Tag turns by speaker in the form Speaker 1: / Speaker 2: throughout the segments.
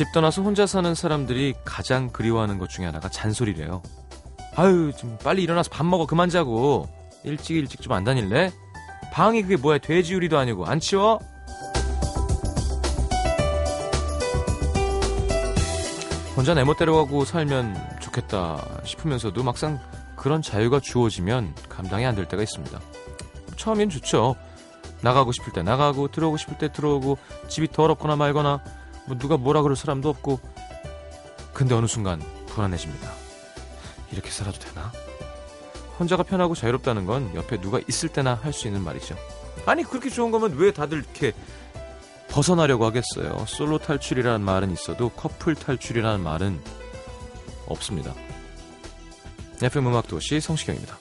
Speaker 1: 집 떠나서 혼자 사는 사람들이 가장 그리워하는 것 중에 하나가 잔소리래요. 아유, 좀 빨리 일어나서 밥 먹어 그만 자고 일찍 일찍 좀 안 다닐래? 방이 그게 뭐야 돼지우리도 아니고 안 치워? 혼자 내 멋대로 가고 살면 좋겠다 싶으면서도 막상 그런 자유가 주어지면 감당이 안 될 때가 있습니다. 처음엔 좋죠. 나가고 싶을 때 나가고 들어오고 싶을 때 들어오고 집이 더럽거나 말거나 뭐 누가 뭐라 그럴 사람도 없고 근데 어느 순간 불안해집니다. 이렇게 살아도 되나? 혼자가 편하고 자유롭다는 건 옆에 누가 있을 때나 할 수 있는 말이죠. 아니 그렇게 좋은 거면 왜 다들 이렇게 벗어나려고 하겠어요. 솔로 탈출이라는 말은 있어도 커플 탈출이라는 말은 없습니다. FM 음악 도시 성시경입니다.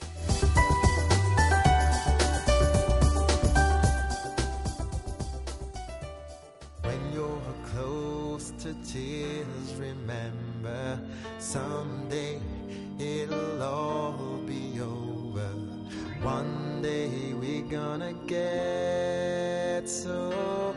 Speaker 2: To tears, remember someday it'll all be over. One day we're gonna get so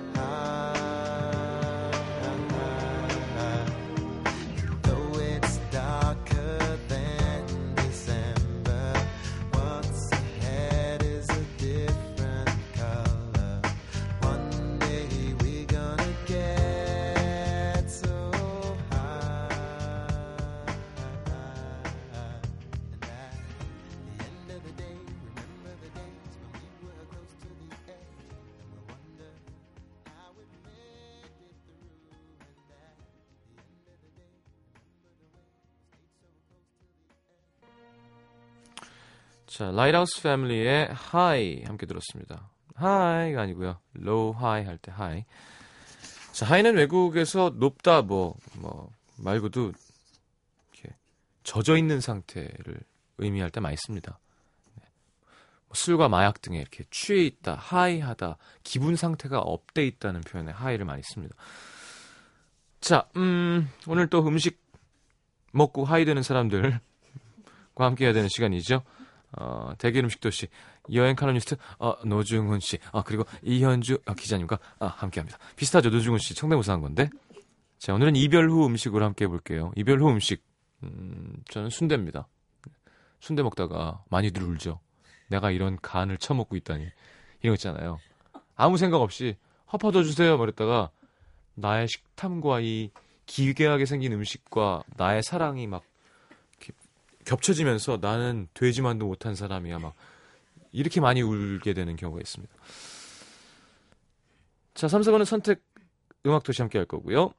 Speaker 1: 자, 라이트하우스 패밀리의 High 함께 들었습니다. Hi가 아니고요. low high 할 때 high. 자, high는 외국에서 높다 뭐 뭐 말고도 이렇게 젖어 있는 상태를 의미할 때 많이 씁니다. 네. 뭐 술과 마약 등에 이렇게 취해 있다, high하다, 기분 상태가 up돼 있다는 표현에 high를 많이 씁니다. 자, 음, 오늘 또 음식 먹고 high 되는 사람들과 함께 해야 되는 시간이죠. 어, 대결 음식 도시 여행 칼럼니스트 어, 노중훈 씨, 아 그리고 이현주 아, 기자님과 아, 함께합니다. 비슷하죠, 노중훈 씨 성대모사 한 건데. 자, 오늘은 이별 후 음식으로 함께 해볼게요. 이별 후 음식, 음, 저는 순대입니다. 순대 먹다가 많이들 울죠. 내가 이런 간을 처먹고 있다니 이런 거 있잖아요. 아무 생각 없이 허파 더 주세요, 말했다가 나의 식탐과 이 기괴하게 생긴 음식과 나의 사랑이 막 겹쳐지면서 나는 되지만도 못한 사람이야 막 이렇게 많이 울게 되는 경우가 있습니다. 자, 3, 4번은 선택 음악 도시 함께 할 거고요.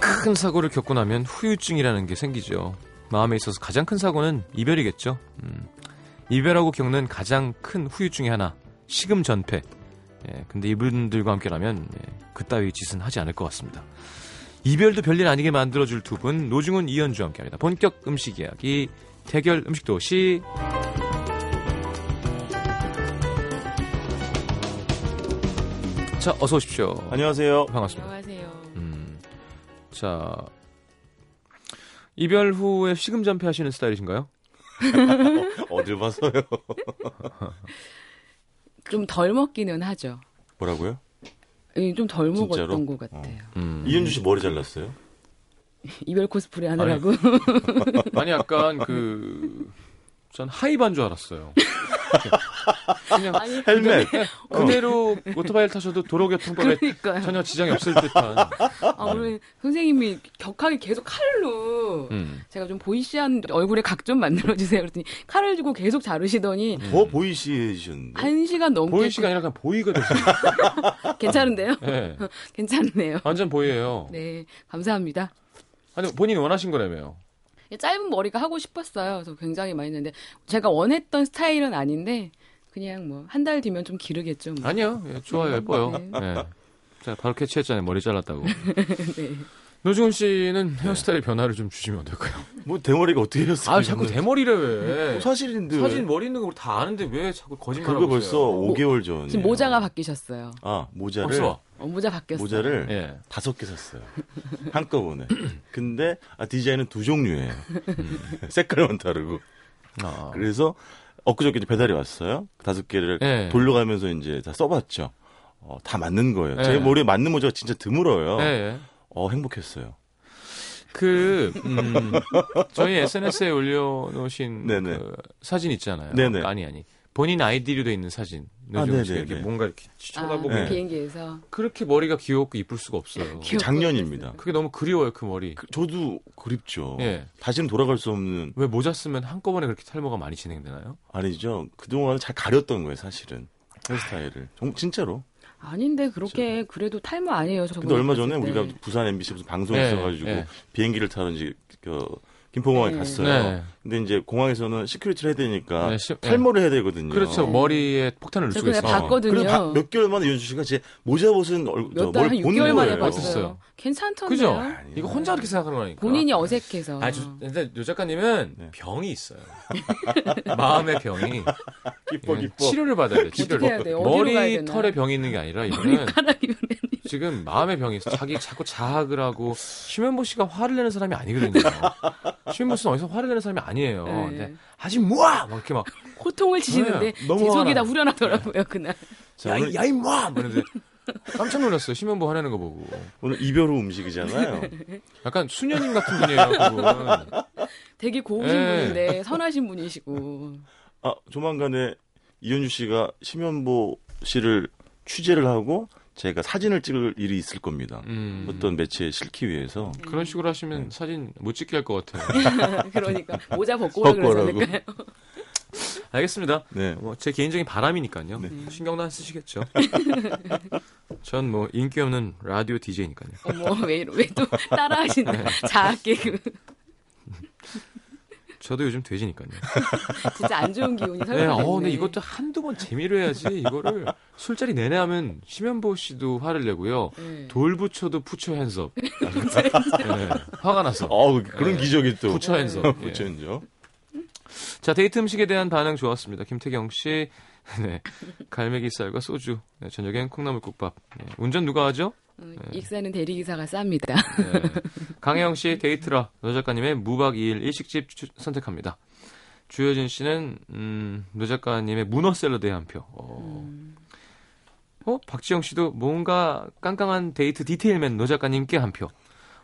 Speaker 1: 큰 사고를 겪고 나면 후유증이라는 게 생기죠. 마음에 있어서 가장 큰 사고는 이별이겠죠. 음, 이별하고 겪는 가장 큰 후유증이 하나 식음 전폐. 예, 근데 이분들과 함께라면 예, 그따위 짓은 하지 않을 것 같습니다. 이별도 별일 아니게 만들어줄 두 분 노중훈 이현주와 함께합니다. 본격 음식 이야기 대결 음식 도시. 자 어서 오십시오.
Speaker 3: 안녕하세요.
Speaker 1: 반갑습니다.
Speaker 4: 안녕하세요.
Speaker 1: 음, 자 이별 후에 식음 전폐 하시는 스타일이신가요?
Speaker 3: 어딜 봐서요?
Speaker 4: 좀 덜 먹기는 하죠.
Speaker 3: 뭐라고요?
Speaker 4: 좀덜
Speaker 3: 진짜로?
Speaker 4: 먹었던 것 같아요.
Speaker 1: 음.
Speaker 3: 이현주 씨 머리 잘랐어요?
Speaker 4: 이별 코스프레 하느라고.
Speaker 1: 아니 약간 그. 전 하이반 줄 알았어요. 그냥
Speaker 4: 아니,
Speaker 3: 헬멧.
Speaker 1: 그대로 오토바이를 타셔도 도로교통법에
Speaker 4: 그러니까요.
Speaker 1: 전혀 지장이 없을 듯한.
Speaker 4: 아, 우리 선생님이 격하게 계속 칼로
Speaker 1: 음.
Speaker 4: 제가 좀 보이시한 얼굴에 각 좀 만들어 주세요. 그랬더니 칼을 주고 계속 자르시더니
Speaker 3: 더 보이시셨는데.
Speaker 4: 한 시간 넘게
Speaker 1: 보이 씨가 아니라 그냥 보이가 됐어요.
Speaker 4: 괜찮은데요?
Speaker 1: 네.
Speaker 4: 괜찮네요.
Speaker 1: 완전 보이예요.
Speaker 4: 네, 감사합니다.
Speaker 1: 아니 본인이 원하신 거라며요.
Speaker 4: 짧은 머리가 하고 싶었어요. 그래서 굉장히 많이 했는데 제가 원했던 스타일은 아닌데 그냥 뭐 한 달 뒤면 좀 기르겠죠. 뭐.
Speaker 1: 아니요, 예, 좋아요, 예뻐요.
Speaker 4: 네.
Speaker 1: 예. 자 바로 캐치했잖아요, 머리 잘랐다고.
Speaker 4: 네.
Speaker 1: 노중훈 씨는 헤어스타일 변화를 좀 주시면 어떨까요?
Speaker 3: 뭐 대머리가 어떻게 했어요?
Speaker 1: 아 자꾸 대머리래 왜?
Speaker 3: 사실인데 왜?
Speaker 1: 사진 머리 있는 거 우리 다 아는데 왜 자꾸 거짓말하고
Speaker 3: 그거? 벌써 5개월 전.
Speaker 4: 지금 모자가 바뀌셨어요.
Speaker 3: 아 모자를
Speaker 1: 없어.
Speaker 4: 어, 모자 바뀌었어요.
Speaker 3: 모자를
Speaker 1: 예.
Speaker 3: 다섯 개 샀어요. 한꺼번에. 근데 아, 디자인은 두 종류예요. 색깔만 다르고.
Speaker 1: 아.
Speaker 3: 그래서 엊그저께 배달이 왔어요. 다섯 개를
Speaker 1: 예.
Speaker 3: 돌려가면서 이제 다 써봤죠. 어, 다 맞는 거예요.
Speaker 1: 예.
Speaker 3: 제 머리에 맞는 모자가 진짜 드물어요.
Speaker 1: 예, 예.
Speaker 3: 어, 행복했어요.
Speaker 1: 그 음, 저희 SNS에 올려놓으신. 그 사진 있잖아요.
Speaker 3: 네네.
Speaker 1: 아니 아니 본인 아이디로 돼 있는 사진.
Speaker 3: 아.
Speaker 1: 이렇게 뭔가 이렇게 쳐다보고
Speaker 4: 아,
Speaker 3: 네.
Speaker 4: 비행기에서
Speaker 1: 그렇게 머리가 귀엽고 이쁠 수가 없어요.
Speaker 3: 작년입니다.
Speaker 1: 그게 너무 그리워요 그 머리.
Speaker 3: 그- 저도 그립죠.
Speaker 1: 예.
Speaker 3: 다시는 돌아갈 수 없는
Speaker 1: 왜 모자 쓰면 한꺼번에 그렇게 탈모가 많이 진행되나요?
Speaker 3: 아니죠. 그 동안 잘 가렸던 거예요, 사실은. 헤어스타일을. 정- 진짜로.
Speaker 4: 아닌데 그렇게 그래도 탈모 아니에요.
Speaker 3: 근데 얼마 전에
Speaker 4: 때.
Speaker 3: 우리가 부산 MBC 무슨 방송에
Speaker 1: 네,
Speaker 3: 있어가지고
Speaker 1: 네.
Speaker 3: 비행기를 이제 그 김포공항에
Speaker 4: 네.
Speaker 3: 갔어요.
Speaker 1: 네.
Speaker 3: 근데 이제 공항에서는 security를 해야 되니까
Speaker 1: 네, 시-
Speaker 3: 탈모를 해야 되거든요.
Speaker 1: 그렇죠.
Speaker 4: 네.
Speaker 1: 머리에 폭탄을 넣을
Speaker 4: 저
Speaker 1: 수가 있어요.
Speaker 4: 봤거든요.
Speaker 3: 그래서 몇 개월 만에 윤수 씨가 제 모자 벗은 얼, 저,
Speaker 4: 몇 달,
Speaker 3: 한뭘 보는
Speaker 4: 6개월 만에
Speaker 3: 거예요.
Speaker 4: 봤어요. 괜찮던데요?
Speaker 1: 그죠?
Speaker 3: 아니요.
Speaker 1: 이거 혼자 그렇게 생각하는 거니까.
Speaker 4: 본인이 어색해서.
Speaker 1: 아, 저, 근데 요 작가님은
Speaker 3: 네.
Speaker 1: 병이 있어요. 마음의 병이.
Speaker 3: 기뻐
Speaker 1: 예,
Speaker 3: 기뻐.
Speaker 1: 치료를 받아야 돼. 치료를. 머리? 털에 병이 있는 게 아니라 이거는
Speaker 4: 머리카락이
Speaker 1: 지금 마음의 병이 있어. 자기 자꾸 자학을 하고 심현보 씨가 화를 내는 사람이 아니거든요. 심현보 씨는 어디서 화를 내는 사람이 아니에요.
Speaker 4: 네.
Speaker 1: 근데 하지 뭐야! 막 이렇게 막
Speaker 4: 호통을 치시는데
Speaker 1: 네,
Speaker 4: 제 속이. 다 후련하더라고요 그날.
Speaker 3: 자,
Speaker 1: 야, 야 임마! 그러는데 깜짝 놀랐어요. 심현보 화내는 거 보고.
Speaker 3: 오늘 이별 후 음식이잖아요.
Speaker 1: 약간 수녀님 같은 분이에요, 그분.
Speaker 4: 되게 고우신
Speaker 1: 네.
Speaker 4: 분인데 선하신 분이시고.
Speaker 3: 아 조만간에 이현주 씨가 심현보 씨를 취재를 하고 제가 사진을 찍을 일이 있을 겁니다.
Speaker 1: 음.
Speaker 3: 어떤 매체에 실기 위해서.
Speaker 1: 그런 식으로 하시면
Speaker 3: 네.
Speaker 1: 사진 못 찍게 할 것 같아요.
Speaker 4: 그러니까 모자 벗고 오라 않을까요?
Speaker 1: 알겠습니다.
Speaker 3: 네.
Speaker 1: 뭐 제 개인적인 바람이니까요.
Speaker 3: 네.
Speaker 1: 신경도 안 쓰시겠죠. 전 뭐 인기 없는 라디오 DJ니까요.
Speaker 4: 어머 왜 왜 또 따라 하시는
Speaker 1: 네.
Speaker 4: 자학 개그
Speaker 1: 저도 요즘 돼지니까요.
Speaker 4: 진짜 안 좋은 기운이
Speaker 1: 네,
Speaker 4: 설레네.
Speaker 1: 어, 근데 이것도 한두 번 재미로 해야지. 이거를 술자리 내내 하면 심현보 씨도 화를 내고요.
Speaker 4: 네.
Speaker 1: 돌 붙여도 푸처 핸섭. 네, 화가 나서.
Speaker 3: 어 그런 기적이 또.
Speaker 1: 푸처 핸섭. 예.
Speaker 3: 부천죠.
Speaker 1: 자, 데이트 음식에 대한 반응 좋았습니다. 김태경 씨. 네. 갈매기살과 소주. 네, 저녁엔 콩나물국밥. 네, 운전 누가 하죠?
Speaker 4: 어, 익사는 대리기사가 쌉니다.
Speaker 1: 네. 강혜영 씨 데이트라 노 작가님의 무박 2일 일식집 추- 선택합니다. 주효진 씨는 음, 노 작가님의 문어 샐러드에 한 표. 어.
Speaker 4: 음.
Speaker 1: 어? 박지영 씨도 뭔가 깡깡한 데이트 디테일맨 노 작가님께 한 표.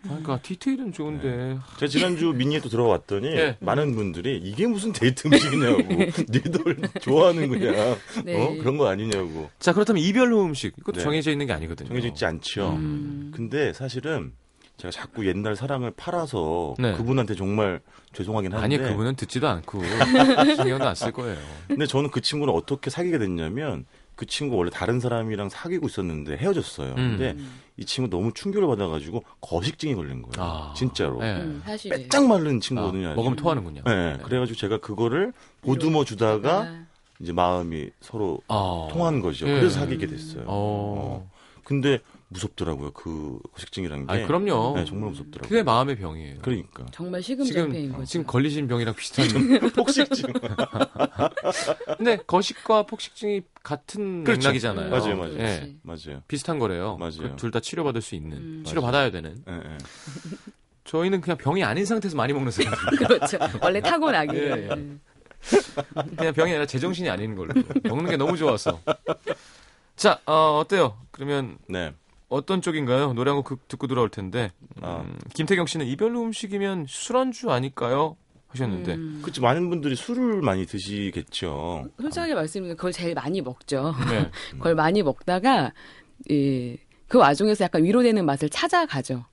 Speaker 1: 아, 그러니까 디테일은 좋은데
Speaker 3: 제가 지난주 미니에 또 들어왔더니
Speaker 1: 예.
Speaker 3: 많은 분들이 이게 무슨 데이트 음식이냐고. 니들 좋아하는 거냐.
Speaker 4: 네.
Speaker 3: 어? 그런 거 아니냐고.
Speaker 1: 자 그렇다면 이별 후 음식 이것도
Speaker 3: 네.
Speaker 1: 정해져 있는 게 아니거든요.
Speaker 3: 정해져 있지 않죠.
Speaker 4: 음.
Speaker 3: 근데 사실은 제가 자꾸 옛날 사랑을 팔아서
Speaker 1: 네.
Speaker 3: 그분한테 정말 죄송하긴 한데
Speaker 1: 아니 그분은 듣지도 않고 신경도 안 쓸 거예요.
Speaker 3: 근데 저는 그 친구는 어떻게 사귀게 됐냐면 그 친구 원래 다른 사람이랑 사귀고 있었는데 헤어졌어요.
Speaker 1: 음.
Speaker 3: 근데 이 친구 너무 충격을 받아가지고 거식증이 걸린 거예요.
Speaker 1: 아.
Speaker 3: 진짜로.
Speaker 1: 네.
Speaker 4: 음, 사실
Speaker 3: 빼짝 마른
Speaker 1: 아,
Speaker 3: 친구거든요. 아주.
Speaker 1: 먹으면 토하는군요.
Speaker 3: 네, 그래가지고 제가 그거를 보듬어 주다가
Speaker 4: 아,
Speaker 3: 이제 마음이 서로
Speaker 1: 아.
Speaker 3: 통한 거죠.
Speaker 1: 예.
Speaker 3: 그래서 사귀게 됐어요.
Speaker 1: 어.
Speaker 3: 근데 무섭더라고요. 그 거식증이라는 게.
Speaker 1: 아 그럼요.
Speaker 3: 네, 정말 무섭더라고요.
Speaker 1: 그게 마음의 병이에요.
Speaker 3: 그러니까.
Speaker 4: 정말
Speaker 1: 지금
Speaker 4: 시금장패인 거죠.
Speaker 1: 지금 걸리신 병이랑 비슷한.
Speaker 3: 폭식증.
Speaker 1: 근데 거식과 폭식증이 같은
Speaker 3: 그렇죠.
Speaker 1: 맥락이잖아요.
Speaker 3: 맞아요, 맞아요.
Speaker 1: 예.
Speaker 3: 맞아요.
Speaker 1: 비슷한 거래요.
Speaker 3: 맞아요.
Speaker 1: 둘 다 치료받을 수 있는,
Speaker 4: 음.
Speaker 1: 치료받아야 되는.
Speaker 3: 예, 예.
Speaker 1: 저희는 그냥 병이 아닌 상태에서 많이 먹는 사람.
Speaker 4: 그렇죠. 원래 타고나기로.
Speaker 1: 예, 예. 그냥 병이 아니라 제정신이 아닌 걸로. 먹는 게 너무 좋아서. 자, 어, 어때요? 그러면
Speaker 3: 네.
Speaker 1: 어떤 쪽인가요? 노래 한 곡 듣고 돌아올 텐데. 음,
Speaker 3: 아.
Speaker 1: 김태경 씨는 이별로 음식이면 술안주 아닐까요? 하셨는데.
Speaker 4: 음.
Speaker 3: 그렇지 많은 분들이 술을 많이 드시겠죠.
Speaker 4: 솔직하게 말씀드리면 그걸 제일 많이 먹죠.
Speaker 1: 네.
Speaker 4: 그걸 많이 먹다가 예, 그 와중에서 약간 위로되는 맛을 찾아가죠.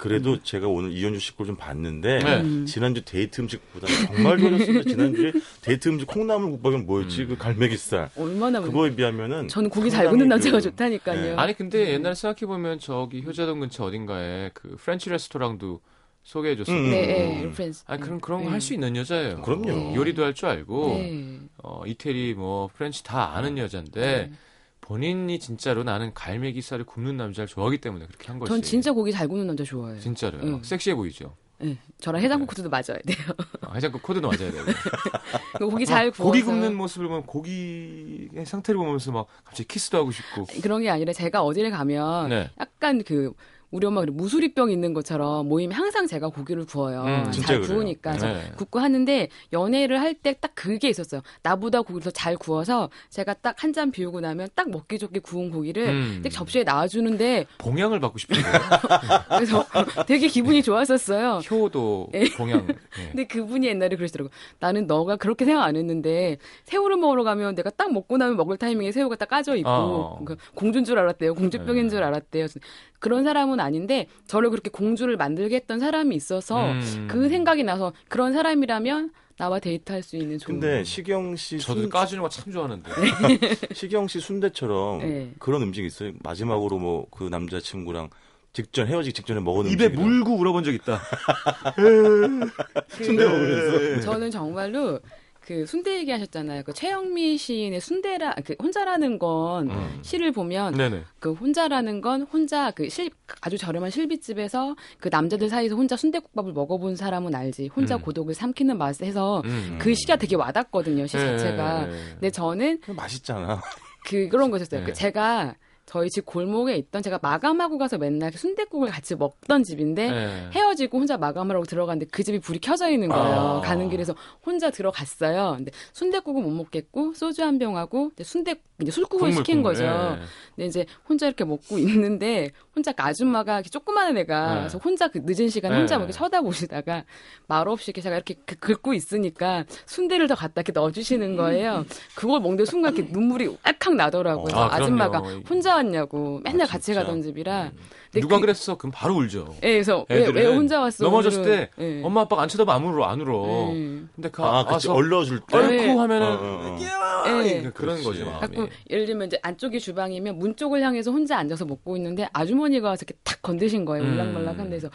Speaker 3: 그래도 제가 오늘 이현주 씨 걸 좀 봤는데
Speaker 1: 네.
Speaker 4: 음.
Speaker 3: 지난주 데이트 음식보다 정말 좋았습니다. 지난주에 데이트 음식 콩나물 국밥은 뭐였지? 그 갈매기살.
Speaker 4: 얼마나
Speaker 3: 그거에 비하면은
Speaker 4: 저는 고기 잘 굽는 남자가
Speaker 3: 그-
Speaker 4: 좋다니까요.
Speaker 3: 네.
Speaker 1: 아니 근데 옛날에 생각해 보면 저기 효자동 근처 어딘가에 그 French 레스토랑도 소개해 줬었고.
Speaker 3: 음.
Speaker 4: 네, 예, French.
Speaker 1: 아니 그런 그런 거
Speaker 4: 네.
Speaker 1: 할수 있는 여자예요.
Speaker 3: 그럼요.
Speaker 1: 요리도 할 줄 알고
Speaker 4: 네.
Speaker 1: 어, 이태리 뭐 French 다 아는 여잔데
Speaker 4: 네.
Speaker 1: 본인이 진짜로 나는 갈매기살을 굽는 남자를 좋아하기 때문에 그렇게 한 거지.
Speaker 4: 전 진짜 고기 잘 굽는 남자 좋아해요.
Speaker 1: 진짜로요.
Speaker 4: 응.
Speaker 1: 섹시해 보이죠.
Speaker 4: 네, 저랑 해장국 코드도 맞아야 돼요.
Speaker 1: 아, 해장국 코드도 맞아야 되고.
Speaker 4: 고기 잘 구워서
Speaker 1: 고기 굽는 모습을 보면 고기의 상태를 보면서 막 갑자기 키스도 하고 싶고.
Speaker 4: 그런 게 아니라 제가 어디를 가면
Speaker 1: 네.
Speaker 4: 약간 그 우리 엄마 그 무수리병 있는 것처럼 모임에 항상 제가 고기를 구워요.
Speaker 1: 음,
Speaker 4: 잘. 구우니까
Speaker 1: 네.
Speaker 4: 굽고 하는데 연애를 할 때 딱 그게 있었어요. 나보다 고기를 더 잘 구워서 제가 딱 한 잔 비우고 나면 딱 먹기 좋게 구운 고기를
Speaker 1: 음.
Speaker 4: 딱 접시에 놔주는데
Speaker 1: 봉양을 받고 싶은데.
Speaker 4: 그래서 되게 기분이 좋았었어요.
Speaker 1: 효도
Speaker 4: 예.
Speaker 1: 봉양. 네.
Speaker 4: 근데 그분이 옛날에 그러시더라고. 나는 너가 그렇게 생각 안 했는데 새우를 먹으러 가면 내가 딱 먹고 나면 먹을 타이밍에 새우가 딱 까져 있고
Speaker 1: 어.
Speaker 4: 그 공주인 줄 알았대요. 공주병인
Speaker 1: 네.
Speaker 4: 줄 알았대요. 그런 사람은 아닌데 저를 그렇게 공주를 만들게 했던 사람이 있어서
Speaker 1: 음.
Speaker 4: 그 생각이 나서 그런 사람이라면 나와 데이트할 수 있는 좋은
Speaker 3: 근데 시경 씨
Speaker 1: 저도
Speaker 3: 순,
Speaker 1: 까주는 거 참 좋아하는데.
Speaker 3: 시경 씨 순대처럼
Speaker 4: 네.
Speaker 3: 그런 음식 있어요. 마지막으로 뭐 그 남자친구랑 직전 헤어지기 직전에 먹은
Speaker 1: 입에
Speaker 3: 음식이랑.
Speaker 1: 물고 울어본 적 있다.
Speaker 3: 순대 먹으면서.
Speaker 4: 저는 정말로 그 순대 얘기하셨잖아요. 그 최영미 시인의 순대라 그 혼자라는 건
Speaker 1: 음.
Speaker 4: 시를 보면
Speaker 1: 네네.
Speaker 4: 그 혼자라는 건 혼자 그 실 아주 저렴한 실비집에서 그 남자들 사이에서 혼자 순대국밥을 먹어본 사람은 알지 혼자
Speaker 1: 음.
Speaker 4: 고독을 삼키는 맛을 해서
Speaker 1: 음.
Speaker 4: 그 시가 되게 와닿거든요 시
Speaker 1: 네,
Speaker 4: 자체가
Speaker 1: 네, 네.
Speaker 4: 근데 저는
Speaker 3: 맛있잖아.
Speaker 4: 그 그런 거였어요
Speaker 1: 네.
Speaker 4: 그 제가 저희 집 골목에 있던 제가 마감하고 가서 맨날 순대국을 같이 먹던 집인데
Speaker 1: 네.
Speaker 4: 헤어지고 혼자 마감하라고 들어갔는데 그 집이 불이 켜져 있는 거예요.
Speaker 1: 아.
Speaker 4: 가는 길에서 혼자 들어갔어요. 근데 순대국은 못 먹겠고 소주 한 병하고 순대 이제 술국을 시킨
Speaker 1: 국물.
Speaker 4: 거죠.
Speaker 1: 예.
Speaker 4: 근데 이제 혼자 이렇게 먹고 있는데 혼자 그 아줌마가 이렇게 조그마한 애가
Speaker 1: 네.
Speaker 4: 그래서 혼자 그 늦은 시간에
Speaker 1: 네.
Speaker 4: 혼자 뭐 이렇게 쳐다보시다가 말없이 이렇게 제가 이렇게 그- 긁고 있으니까 순대를 더 갖다 이렇게 넣어주시는 거예요. 그걸 먹는 순간 이렇게 눈물이 욱칵 나더라고요.
Speaker 1: 아.
Speaker 4: 아줌마가 혼자 왔냐고 맨날
Speaker 3: 아,
Speaker 4: 같이? 가던 집이라. 근데
Speaker 1: 누가
Speaker 4: 그-
Speaker 1: 그랬어? 그럼 바로 울죠.
Speaker 4: 예, 그래서 왜,
Speaker 1: 애들은
Speaker 4: 왜 혼자 왔어?
Speaker 1: 넘어졌을? 때
Speaker 4: 예.
Speaker 1: 엄마 아빠가 안 쳐다봐 안 울어 안 울어.
Speaker 4: 예.
Speaker 1: 근데 가
Speaker 3: 아, 그치. 얼려줄 때.
Speaker 1: 얼고
Speaker 4: 네.
Speaker 1: 하면은
Speaker 3: 어, 어, 어.
Speaker 4: 예.
Speaker 1: 그런
Speaker 3: 그렇지.
Speaker 1: 거지 마음이.
Speaker 4: 갖고 예를 들면 이제 안쪽이 주방이면 문 쪽을 향해서 혼자 앉아서 먹고 있는데 아주머니가 와서 이렇게 탁 건드신 거예요.
Speaker 1: 음.
Speaker 4: 울락말락한 데서.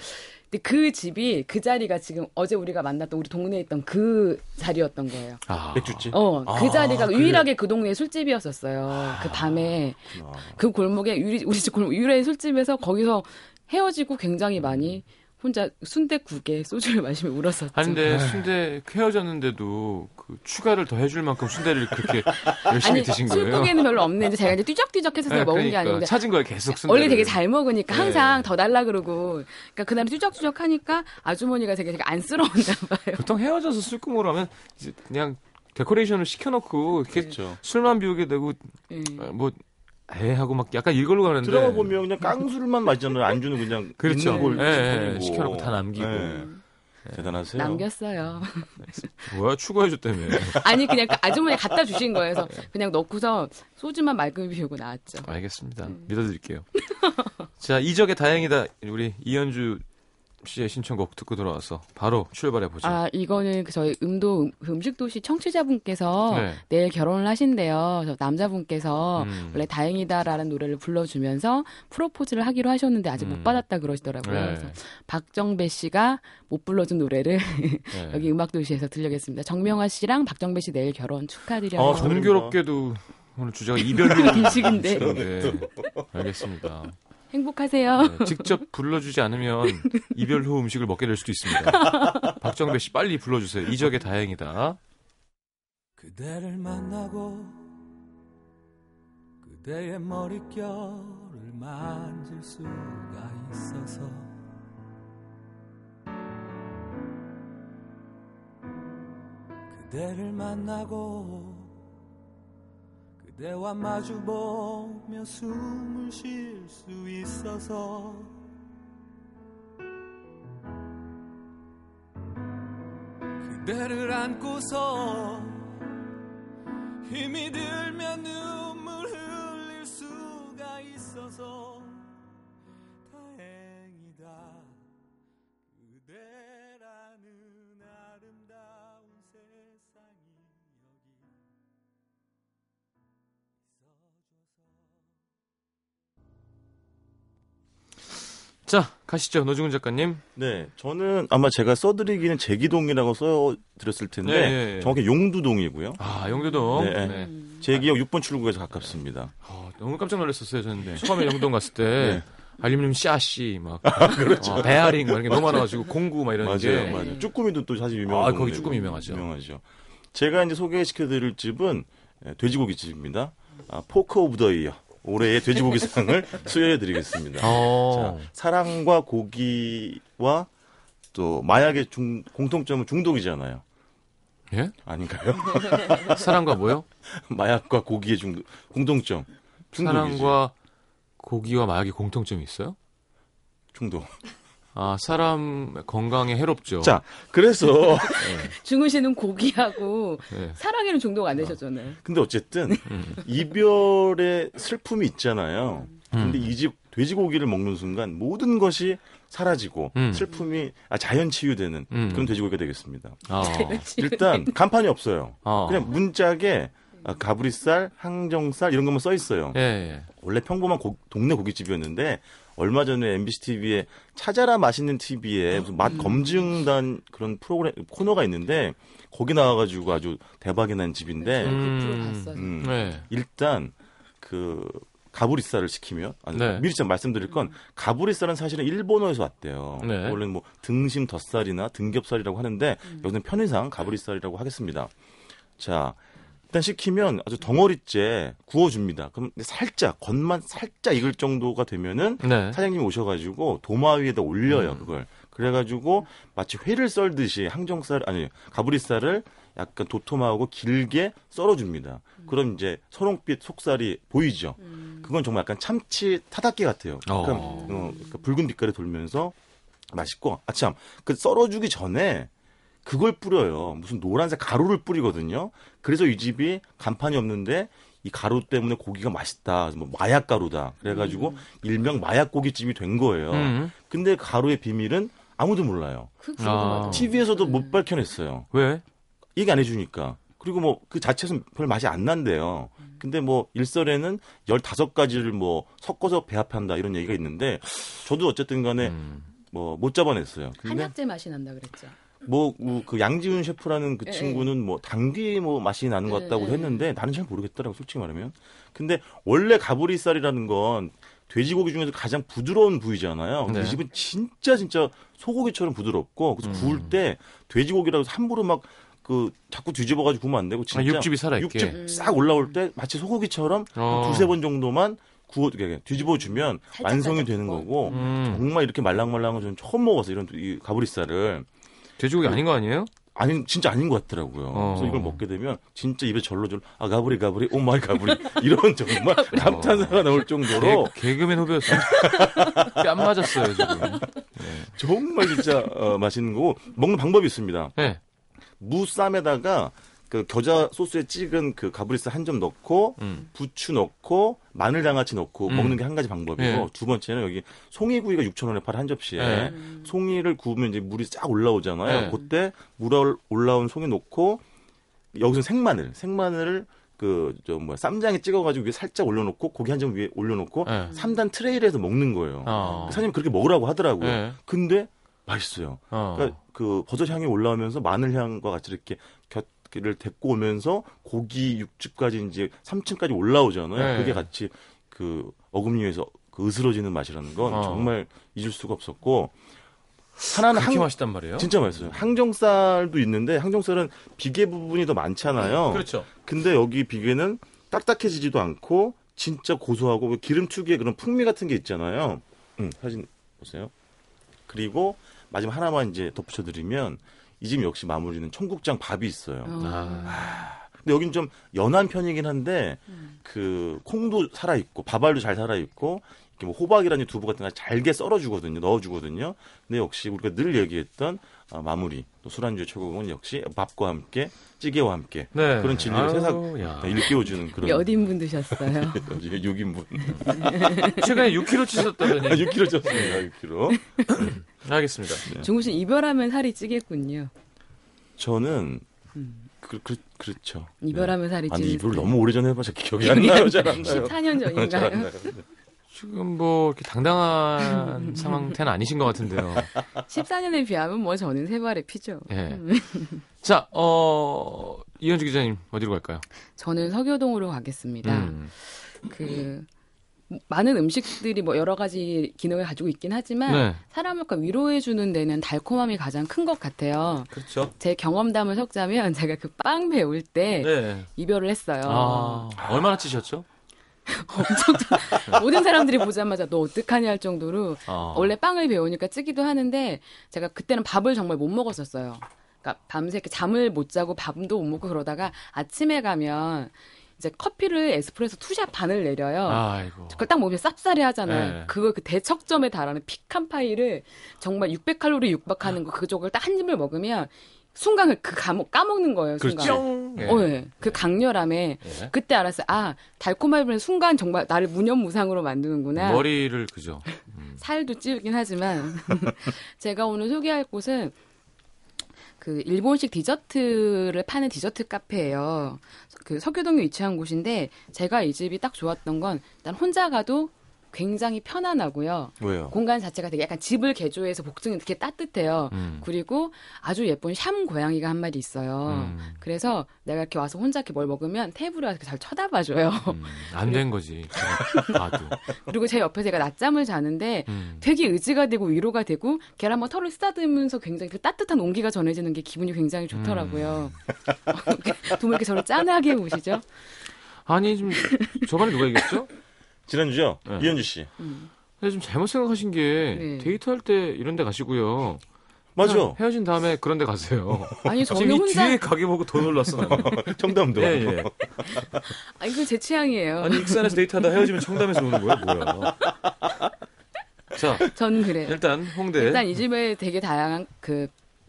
Speaker 4: 근데 그 집이 그 자리가 지금 어제 우리가 만났던 우리 동네에 있던 그 자리였던 거예요.
Speaker 1: 아.
Speaker 3: 맥주집.
Speaker 4: 어, 그
Speaker 3: 아,
Speaker 4: 자리가
Speaker 3: 그래.
Speaker 4: 유일하게 그 동네에 술집이었었어요. 그 밤에
Speaker 3: 아,
Speaker 4: 그 골목에 유리, 우리 집 골목 유일의 술집에서 거기서 헤어지고 굉장히 많이 혼자 순대국에 소주를 마시며 울었었죠.
Speaker 1: 아닌데 순대 헤어졌는데도 그 추가를 더 해줄 만큼 순대를 그렇게 열심히
Speaker 4: 아니
Speaker 1: 드신 거예요.
Speaker 4: 술국에는 별로 없는데 제가 이제 띠적띠적해서 제가
Speaker 1: 네,
Speaker 4: 먹은 게
Speaker 1: 그러니까
Speaker 4: 아닌데
Speaker 1: 찾은 거예요 계속 순대.
Speaker 4: 원래 되게 잘 먹으니까
Speaker 1: 네.
Speaker 4: 항상 더 달라 그러고 그러니까 그날 쭈적쭈적 하니까 아주머니가 되게 되게 안쓰러웠나 봐요.
Speaker 1: 보통 헤어져서 술국으로 하면 이제 그냥 데코레이션을 시켜놓고 이렇게
Speaker 3: 그렇죠.
Speaker 1: 술만 비우게 되고
Speaker 4: 예.
Speaker 1: 어, 뭐 에 하고 막 약간 이걸로 가는데
Speaker 3: 드라마 보면 그냥 깡술만 마시잖아요. 안주는 그냥
Speaker 1: 그렇죠.
Speaker 3: 있는 걸
Speaker 1: 예, 예,
Speaker 3: 시켜놓고.
Speaker 1: 다 남기고.
Speaker 3: 예. 대단하세요.
Speaker 4: 남겼어요.
Speaker 1: 뭐야 추가해줬다며.
Speaker 4: 아니 그냥 그 아주머니 갖다 주신 거예요. 그래서 그냥 넣고서 소주만 말끔히 비우고 나왔죠.
Speaker 1: 알겠습니다.
Speaker 4: 음.
Speaker 1: 믿어드릴게요. 자 이적의 다행이다 우리 이현주 씨의 신청곡 듣고 돌아와서 바로 출발해 보죠.
Speaker 4: 아 이거는 그 저희 음도 음, 그 음식 도시 청취자분께서
Speaker 1: 네.
Speaker 4: 내일 결혼을 하신대요. 저 남자분께서
Speaker 1: 음.
Speaker 4: 원래 다행이다라는 노래를 불러주면서 프로포즈를 하기로 하셨는데 아직
Speaker 1: 음.
Speaker 4: 못 받았다 그러시더라고요.
Speaker 1: 네.
Speaker 4: 그래서 박정배 씨가 못 불러준 노래를
Speaker 1: 네.
Speaker 4: 여기 음악 도시에서 들려겠습니다. 정명화 씨랑 박정배 씨 내일 결혼 축하드려요.
Speaker 3: 아, 정-
Speaker 1: 공교롭게도 오늘 주제가 이별이라는
Speaker 4: 음식인데.
Speaker 1: 네. 알겠습니다.
Speaker 4: 행복하세요.
Speaker 1: 네, 직접 불러주지 않으면 이별 후 음식을 먹게 될 수도 있습니다. 박정배 씨 빨리 불러주세요. 이적의 다행이다.
Speaker 5: 그대를 만나고 그대의 머릿결을 만질 수가 있어서 그대를 만나고 그대와 마주보며 숨을 쉴 수 있어서 그대를 안고서 힘이 들면 눈물 흘릴 수가 있어서
Speaker 1: 자, 가시죠. 노중훈 작가님.
Speaker 3: 네, 저는 아마 제가 써드리기는 제기동이라고 써드렸을 텐데
Speaker 1: 네, 네, 네.
Speaker 3: 정확히 용두동이고요.
Speaker 1: 아, 용두동.
Speaker 3: 네.
Speaker 1: 네.
Speaker 4: 음.
Speaker 3: 제 기억 6번 출구에서 가깝습니다.
Speaker 1: 어, 너무 깜짝 놀랐었어요, 저는. 처음에 영동 갔을 때.
Speaker 3: 네.
Speaker 1: 알림님 씨앗씨 막 어, 베아링 막 이런 게 너무 많아가지고 공구 막 이런
Speaker 3: 맞아요,
Speaker 1: 게
Speaker 3: 맞아요. 쭈꾸미도 또 사실 유명한
Speaker 1: 아, 거기. 쭈꾸미 유명하죠.
Speaker 3: 유명하죠. 제가 이제 소개시켜드릴 집은 예, 돼지고기 집입니다. 아, Pork of the Year 올해의 돼지고기상을 수여해드리겠습니다.
Speaker 1: 어.
Speaker 3: 자, 사랑과 고기와 또 마약의 중- 공통점은 중독이잖아요.
Speaker 1: 예?
Speaker 3: 아닌가요?
Speaker 1: 사랑과 뭐요?
Speaker 3: 마약과 고기의 중독, 공통점. 중독이지.
Speaker 1: 사랑과 고기와 마약의 공통점이 있어요?
Speaker 3: 중독.
Speaker 1: 아, 사람 건강에 해롭죠.
Speaker 3: 자, 그래서
Speaker 4: 중훈 씨는 고기하고
Speaker 1: 네.
Speaker 4: 사랑에는 중독 안 되셨잖아요.
Speaker 3: 근데 어쨌든 이별의 슬픔이 있잖아요. 근데
Speaker 1: 음.
Speaker 3: 이집 돼지고기를 먹는 순간 모든 것이 사라지고
Speaker 1: 음.
Speaker 3: 슬픔이 아, 자연 치유되는
Speaker 1: 음.
Speaker 3: 그런 돼지고기가 되겠습니다.
Speaker 1: 아,
Speaker 3: 일단 간판이 없어요.
Speaker 1: 어.
Speaker 3: 그냥 문짝에 아, 가브리살, 항정살 이런 것만 써 있어요.
Speaker 1: 예, 예.
Speaker 3: 원래 평범한 고- 동네 고깃집이었는데 얼마 전에 MBC TV에 찾아라 맛있는 TV에 무슨 맛 검증단 그런 프로그램 코너가 있는데 거기 나와가지고 아주 대박이 난 집인데
Speaker 1: 음.
Speaker 4: 그 프로 봤어요.
Speaker 3: 음,
Speaker 1: 네.
Speaker 3: 일단 그 가브리살을 시키면 아니,
Speaker 1: 네.
Speaker 3: 미리 좀 말씀드릴 건 가브리살은 사실은 일본어에서 왔대요.
Speaker 1: 네.
Speaker 3: 원래는 뭐 등심 덧살이나 등겹살이라고 하는데 여기는 편의상 가브리살이라고 하겠습니다. 자 일단 시키면 아주 덩어리째 구워줍니다. 그럼 살짝 겉만 살짝 익을 정도가 되면은
Speaker 1: 네.
Speaker 3: 사장님이 오셔가지고 도마 위에다 올려요
Speaker 1: 음.
Speaker 3: 그걸. 그래가지고 마치 회를 썰듯이 항정살 아니 가브리살을 약간 도톰하고 길게 썰어줍니다. 그럼 이제 선홍빛 속살이 보이죠. 그건 정말 약간 참치 타닥기 같아요.
Speaker 1: 어.
Speaker 3: 그럼 어, 그러니까 붉은 빛깔이 돌면서 맛있고 아참 그 썰어주기 전에 그걸 뿌려요. 무슨 노란색 가루를 뿌리거든요. 그래서 이 집이 간판이 없는데 이 가루 때문에 고기가 맛있다. 뭐 마약 가루다. 그래가지고 일명 마약 고깃집이 된 거예요.
Speaker 1: 음.
Speaker 3: 근데 그 가루의 비밀은 아무도 몰라요.
Speaker 4: 그
Speaker 1: 아.
Speaker 3: TV에서도 못 밝혀냈어요.
Speaker 1: 왜?
Speaker 3: 얘기 안 해주니까. 그리고 뭐 그 자체에서 별 맛이 안 난대요. 근데 뭐 일설에는 15가지를 뭐 섞어서 배합한다 이런 얘기가 있는데 저도 어쨌든 간에
Speaker 1: 음.
Speaker 3: 뭐못 잡아냈어요. 근데
Speaker 4: 한약재 맛이 난다 그랬죠.
Speaker 3: 뭐그 양지훈 셰프라는 그
Speaker 4: 예,
Speaker 3: 친구는 뭐 당귀 뭐 맛이 나는 것 같다고
Speaker 4: 예, 예.
Speaker 3: 했는데 나는 잘 모르겠더라고 솔직히 말하면. 근데 원래 가브리살이라는 건 돼지고기 중에서 가장 부드러운 부위잖아요.
Speaker 1: 네.
Speaker 3: 이 집은 진짜 진짜 소고기처럼 부드럽고 그래서
Speaker 1: 음.
Speaker 3: 구울 때 돼지고기라고 해서 함부로 막 그 자꾸 뒤집어가지고 구우면 안 되고 진짜
Speaker 1: 아, 육즙이 살아있게.
Speaker 3: 육즙 싹 올라올 때 마치 소고기처럼
Speaker 1: 어.
Speaker 3: 두세 번 정도만 구워 이렇게 뒤집어 주면
Speaker 4: 살짝
Speaker 3: 완성이 되는. 거고
Speaker 1: 음.
Speaker 3: 정말 이렇게 말랑말랑한 건 저는 처음 먹었어요 이런 이 가브리살을
Speaker 1: 돼지고기 아닌 거 아니에요?
Speaker 3: 아니 진짜 아닌 것 같더라고요.
Speaker 1: 어.
Speaker 3: 그래서 이걸 먹게 되면 진짜 입에 절로절 아 가브리 가브리 oh my 가브리 이런 정말 감탄사가 나올 정도로
Speaker 1: 개, 개그맨 후배였어. 뺨 맞았어요, 지금.
Speaker 3: 정말 진짜 어, 맛있는 거고 먹는 방법이 있습니다.
Speaker 1: 네.
Speaker 3: 무쌈에다가 그 겨자 소스에 찍은 그 가브리살 한점 넣고
Speaker 1: 음.
Speaker 3: 부추 넣고 마늘 양아치 넣고
Speaker 1: 음.
Speaker 3: 먹는 게 한 가지 방법이고
Speaker 1: 예.
Speaker 3: 두 번째는 여기 송이구이가 6,000원에 팔 한 접시에
Speaker 1: 예.
Speaker 3: 송이를 구우면 이제 물이 쫙 올라오잖아요.
Speaker 1: 예.
Speaker 3: 그때 물 올- 올라온 송이 넣고 여기서 생마늘, 생마늘을 그저 뭐야 쌈장에 찍어가지고 위에 살짝 올려놓고 고기 한 점 위에 올려놓고
Speaker 1: 예.
Speaker 3: 삼단 트레이를 해서 먹는 거예요.
Speaker 1: 어.
Speaker 3: 사장님 이 그렇게 먹으라고 하더라고요.
Speaker 1: 예.
Speaker 3: 근데 맛있어요.
Speaker 1: 어.
Speaker 3: 그러니까 그 버섯 향이 올라오면서 마늘 향과 같이 이렇게 곁 을 데리고 오면서 고기 육즙까지 이제 3층까지 올라오잖아요.
Speaker 1: 네.
Speaker 3: 그게 같이 그 어금니에서 그 으스러지는 맛이라는 건
Speaker 1: 어.
Speaker 3: 정말 잊을 수가 없었고 하나는 항-
Speaker 1: 맛있단 말이에요?
Speaker 3: 진짜 맛있어요. 항정살도 있는데 항정살은 비계 부분이 더 많잖아요.
Speaker 1: 그렇죠.
Speaker 3: 근데 여기 비계는 딱딱해지지도 않고 진짜 고소하고 그 기름 특유의 그런 풍미 같은 게 있잖아요. 음, 사진 보세요. 그리고 마지막 하나만 이제 덧붙여드리면 이 집 역시 마무리는 청국장 밥이 있어요.
Speaker 4: 어.
Speaker 1: 아.
Speaker 3: 근데 여긴 좀 연한 편이긴 한데 그 콩도 살아 있고 밥알도 잘 살아 있고 이렇게 뭐 호박이라든지 두부 같은 거 잘게 썰어 주거든요, 넣어 주거든요. 근데 역시 우리가 늘 얘기했던 어, 마무리 또 술안주의 최고봉은 역시 밥과 함께 찌개와 함께
Speaker 1: 네.
Speaker 3: 그런 진리를 세상
Speaker 1: 야.
Speaker 3: 일깨워주는 그런
Speaker 4: 몇 인분 드셨어요?
Speaker 3: 6인분
Speaker 1: 최근에 6kg 찌셨다더니.
Speaker 3: 6kg 쪘습니다, 6kg.
Speaker 1: 알겠습니다.
Speaker 4: 중국 씨 이별하면 살이 찌겠군요.
Speaker 3: 저는 그, 그, 그렇죠.
Speaker 4: 이별하면 살이
Speaker 3: 아니
Speaker 4: 찌는
Speaker 3: 이별 너무 오래전에 해봐서 기억이 안 나요, 잘 안 나요.
Speaker 4: 14년
Speaker 3: 잘안
Speaker 4: 전인가요?
Speaker 1: 지금 뭐 이렇게 당당한 상황태는 아니신 것 같은데요.
Speaker 4: 14년에 비하면 뭐 저는 세 발의 피죠.
Speaker 1: 예. 자, 어, 이현주 기자님 어디로 갈까요?
Speaker 4: 저는 서교동으로 가겠습니다.
Speaker 1: 음.
Speaker 4: 그 많은 음식들이 뭐 여러 가지 기능을 가지고 있긴 하지만
Speaker 1: 네.
Speaker 4: 사람을 약간 위로해 주는 데는 달콤함이 가장 큰 것 같아요.
Speaker 1: 그렇죠.
Speaker 4: 제 경험담을 섞자면 제가 그 빵 배울 때
Speaker 1: 네.
Speaker 4: 이별을 했어요.
Speaker 1: 아, 얼마나 찌셨죠?
Speaker 4: 모든 사람들이 보자마자 너 어떡하냐 할 정도로
Speaker 1: 아.
Speaker 4: 원래 빵을 배우니까 찌기도 하는데 제가 그때는 밥을 정말 못 먹었었어요. 그러니까 밤새 이렇게 잠을 못 자고 밥도 못 먹고 그러다가 아침에 가면 이제 커피를 에스프레소 two shot 반을 내려요.
Speaker 1: 아이고.
Speaker 4: 그걸 딱 먹으면 쌉싸리 하잖아요.
Speaker 1: 네.
Speaker 4: 그걸 그 대척점에 달하는 피칸 파이를 정말 600칼로리 육박하는 거 그쪽을 딱 한 입을 먹으면 순간 그 까먹, 까먹는 거예요. 순간.
Speaker 1: 뿅. 예.
Speaker 4: 어, 예. 그 강렬함에
Speaker 1: 예.
Speaker 4: 그때 알았어요. 아, 달콤함을 순간 정말 나를 무념무상으로 만드는구나.
Speaker 1: 머리를 그죠. 음.
Speaker 4: 살도 찌우긴 하지만 제가 오늘 소개할 곳은 그 일본식 디저트를 파는 디저트 카페예요. 그 서교동에 위치한 곳인데 제가 이 집이 딱 좋았던 건 일단 혼자 가도 굉장히 편안하고요.
Speaker 3: 왜요?
Speaker 4: 공간 자체가 되게 약간 집을 개조해서 복층이 되게 따뜻해요.
Speaker 1: 음.
Speaker 4: 그리고 아주 예쁜 샴 고양이가 한 마리 있어요.
Speaker 1: 음.
Speaker 4: 그래서 내가 이렇게 와서 혼자 이렇게 뭘 먹으면 테이블에 와서 잘 쳐다봐줘요.
Speaker 1: 음. 안된 거지. 봐도.
Speaker 4: 그리고 제 옆에 제가 낮잠을 자는데
Speaker 1: 음.
Speaker 4: 되게 의지가 되고 위로가 되고 계란 뭐 털을 쓰다듬으면서 굉장히 그 따뜻한 온기가 전해지는 게 기분이 굉장히 좋더라고요. 두분 이렇게 저를 짠하게 보시죠?
Speaker 1: 아니 좀 저번에 누가 얘기했죠?
Speaker 3: 지난주죠?
Speaker 1: 네.
Speaker 3: 이현주 씨.
Speaker 1: 근데 좀 잘못 생각하신 게
Speaker 4: 네.
Speaker 1: 데이트할 때 이런 데 가시고요.
Speaker 3: 맞아.
Speaker 1: 헤어진 다음에 그런 데 가세요.
Speaker 4: 아니
Speaker 1: 지금
Speaker 4: 저는
Speaker 1: 이
Speaker 4: 혼자
Speaker 1: 뒤에 가게 보고 더 놀랐어. 나는.
Speaker 3: 청담도.
Speaker 1: 예, 예.
Speaker 4: 아 이거 제 취향이에요.
Speaker 1: 아니 익산에서 데이트하다 헤어지면 청담에서 오는 거야 뭐야? 자
Speaker 4: 전 그래요.
Speaker 1: 일단 홍대.
Speaker 4: 일단 이 집에 되게 다양한 그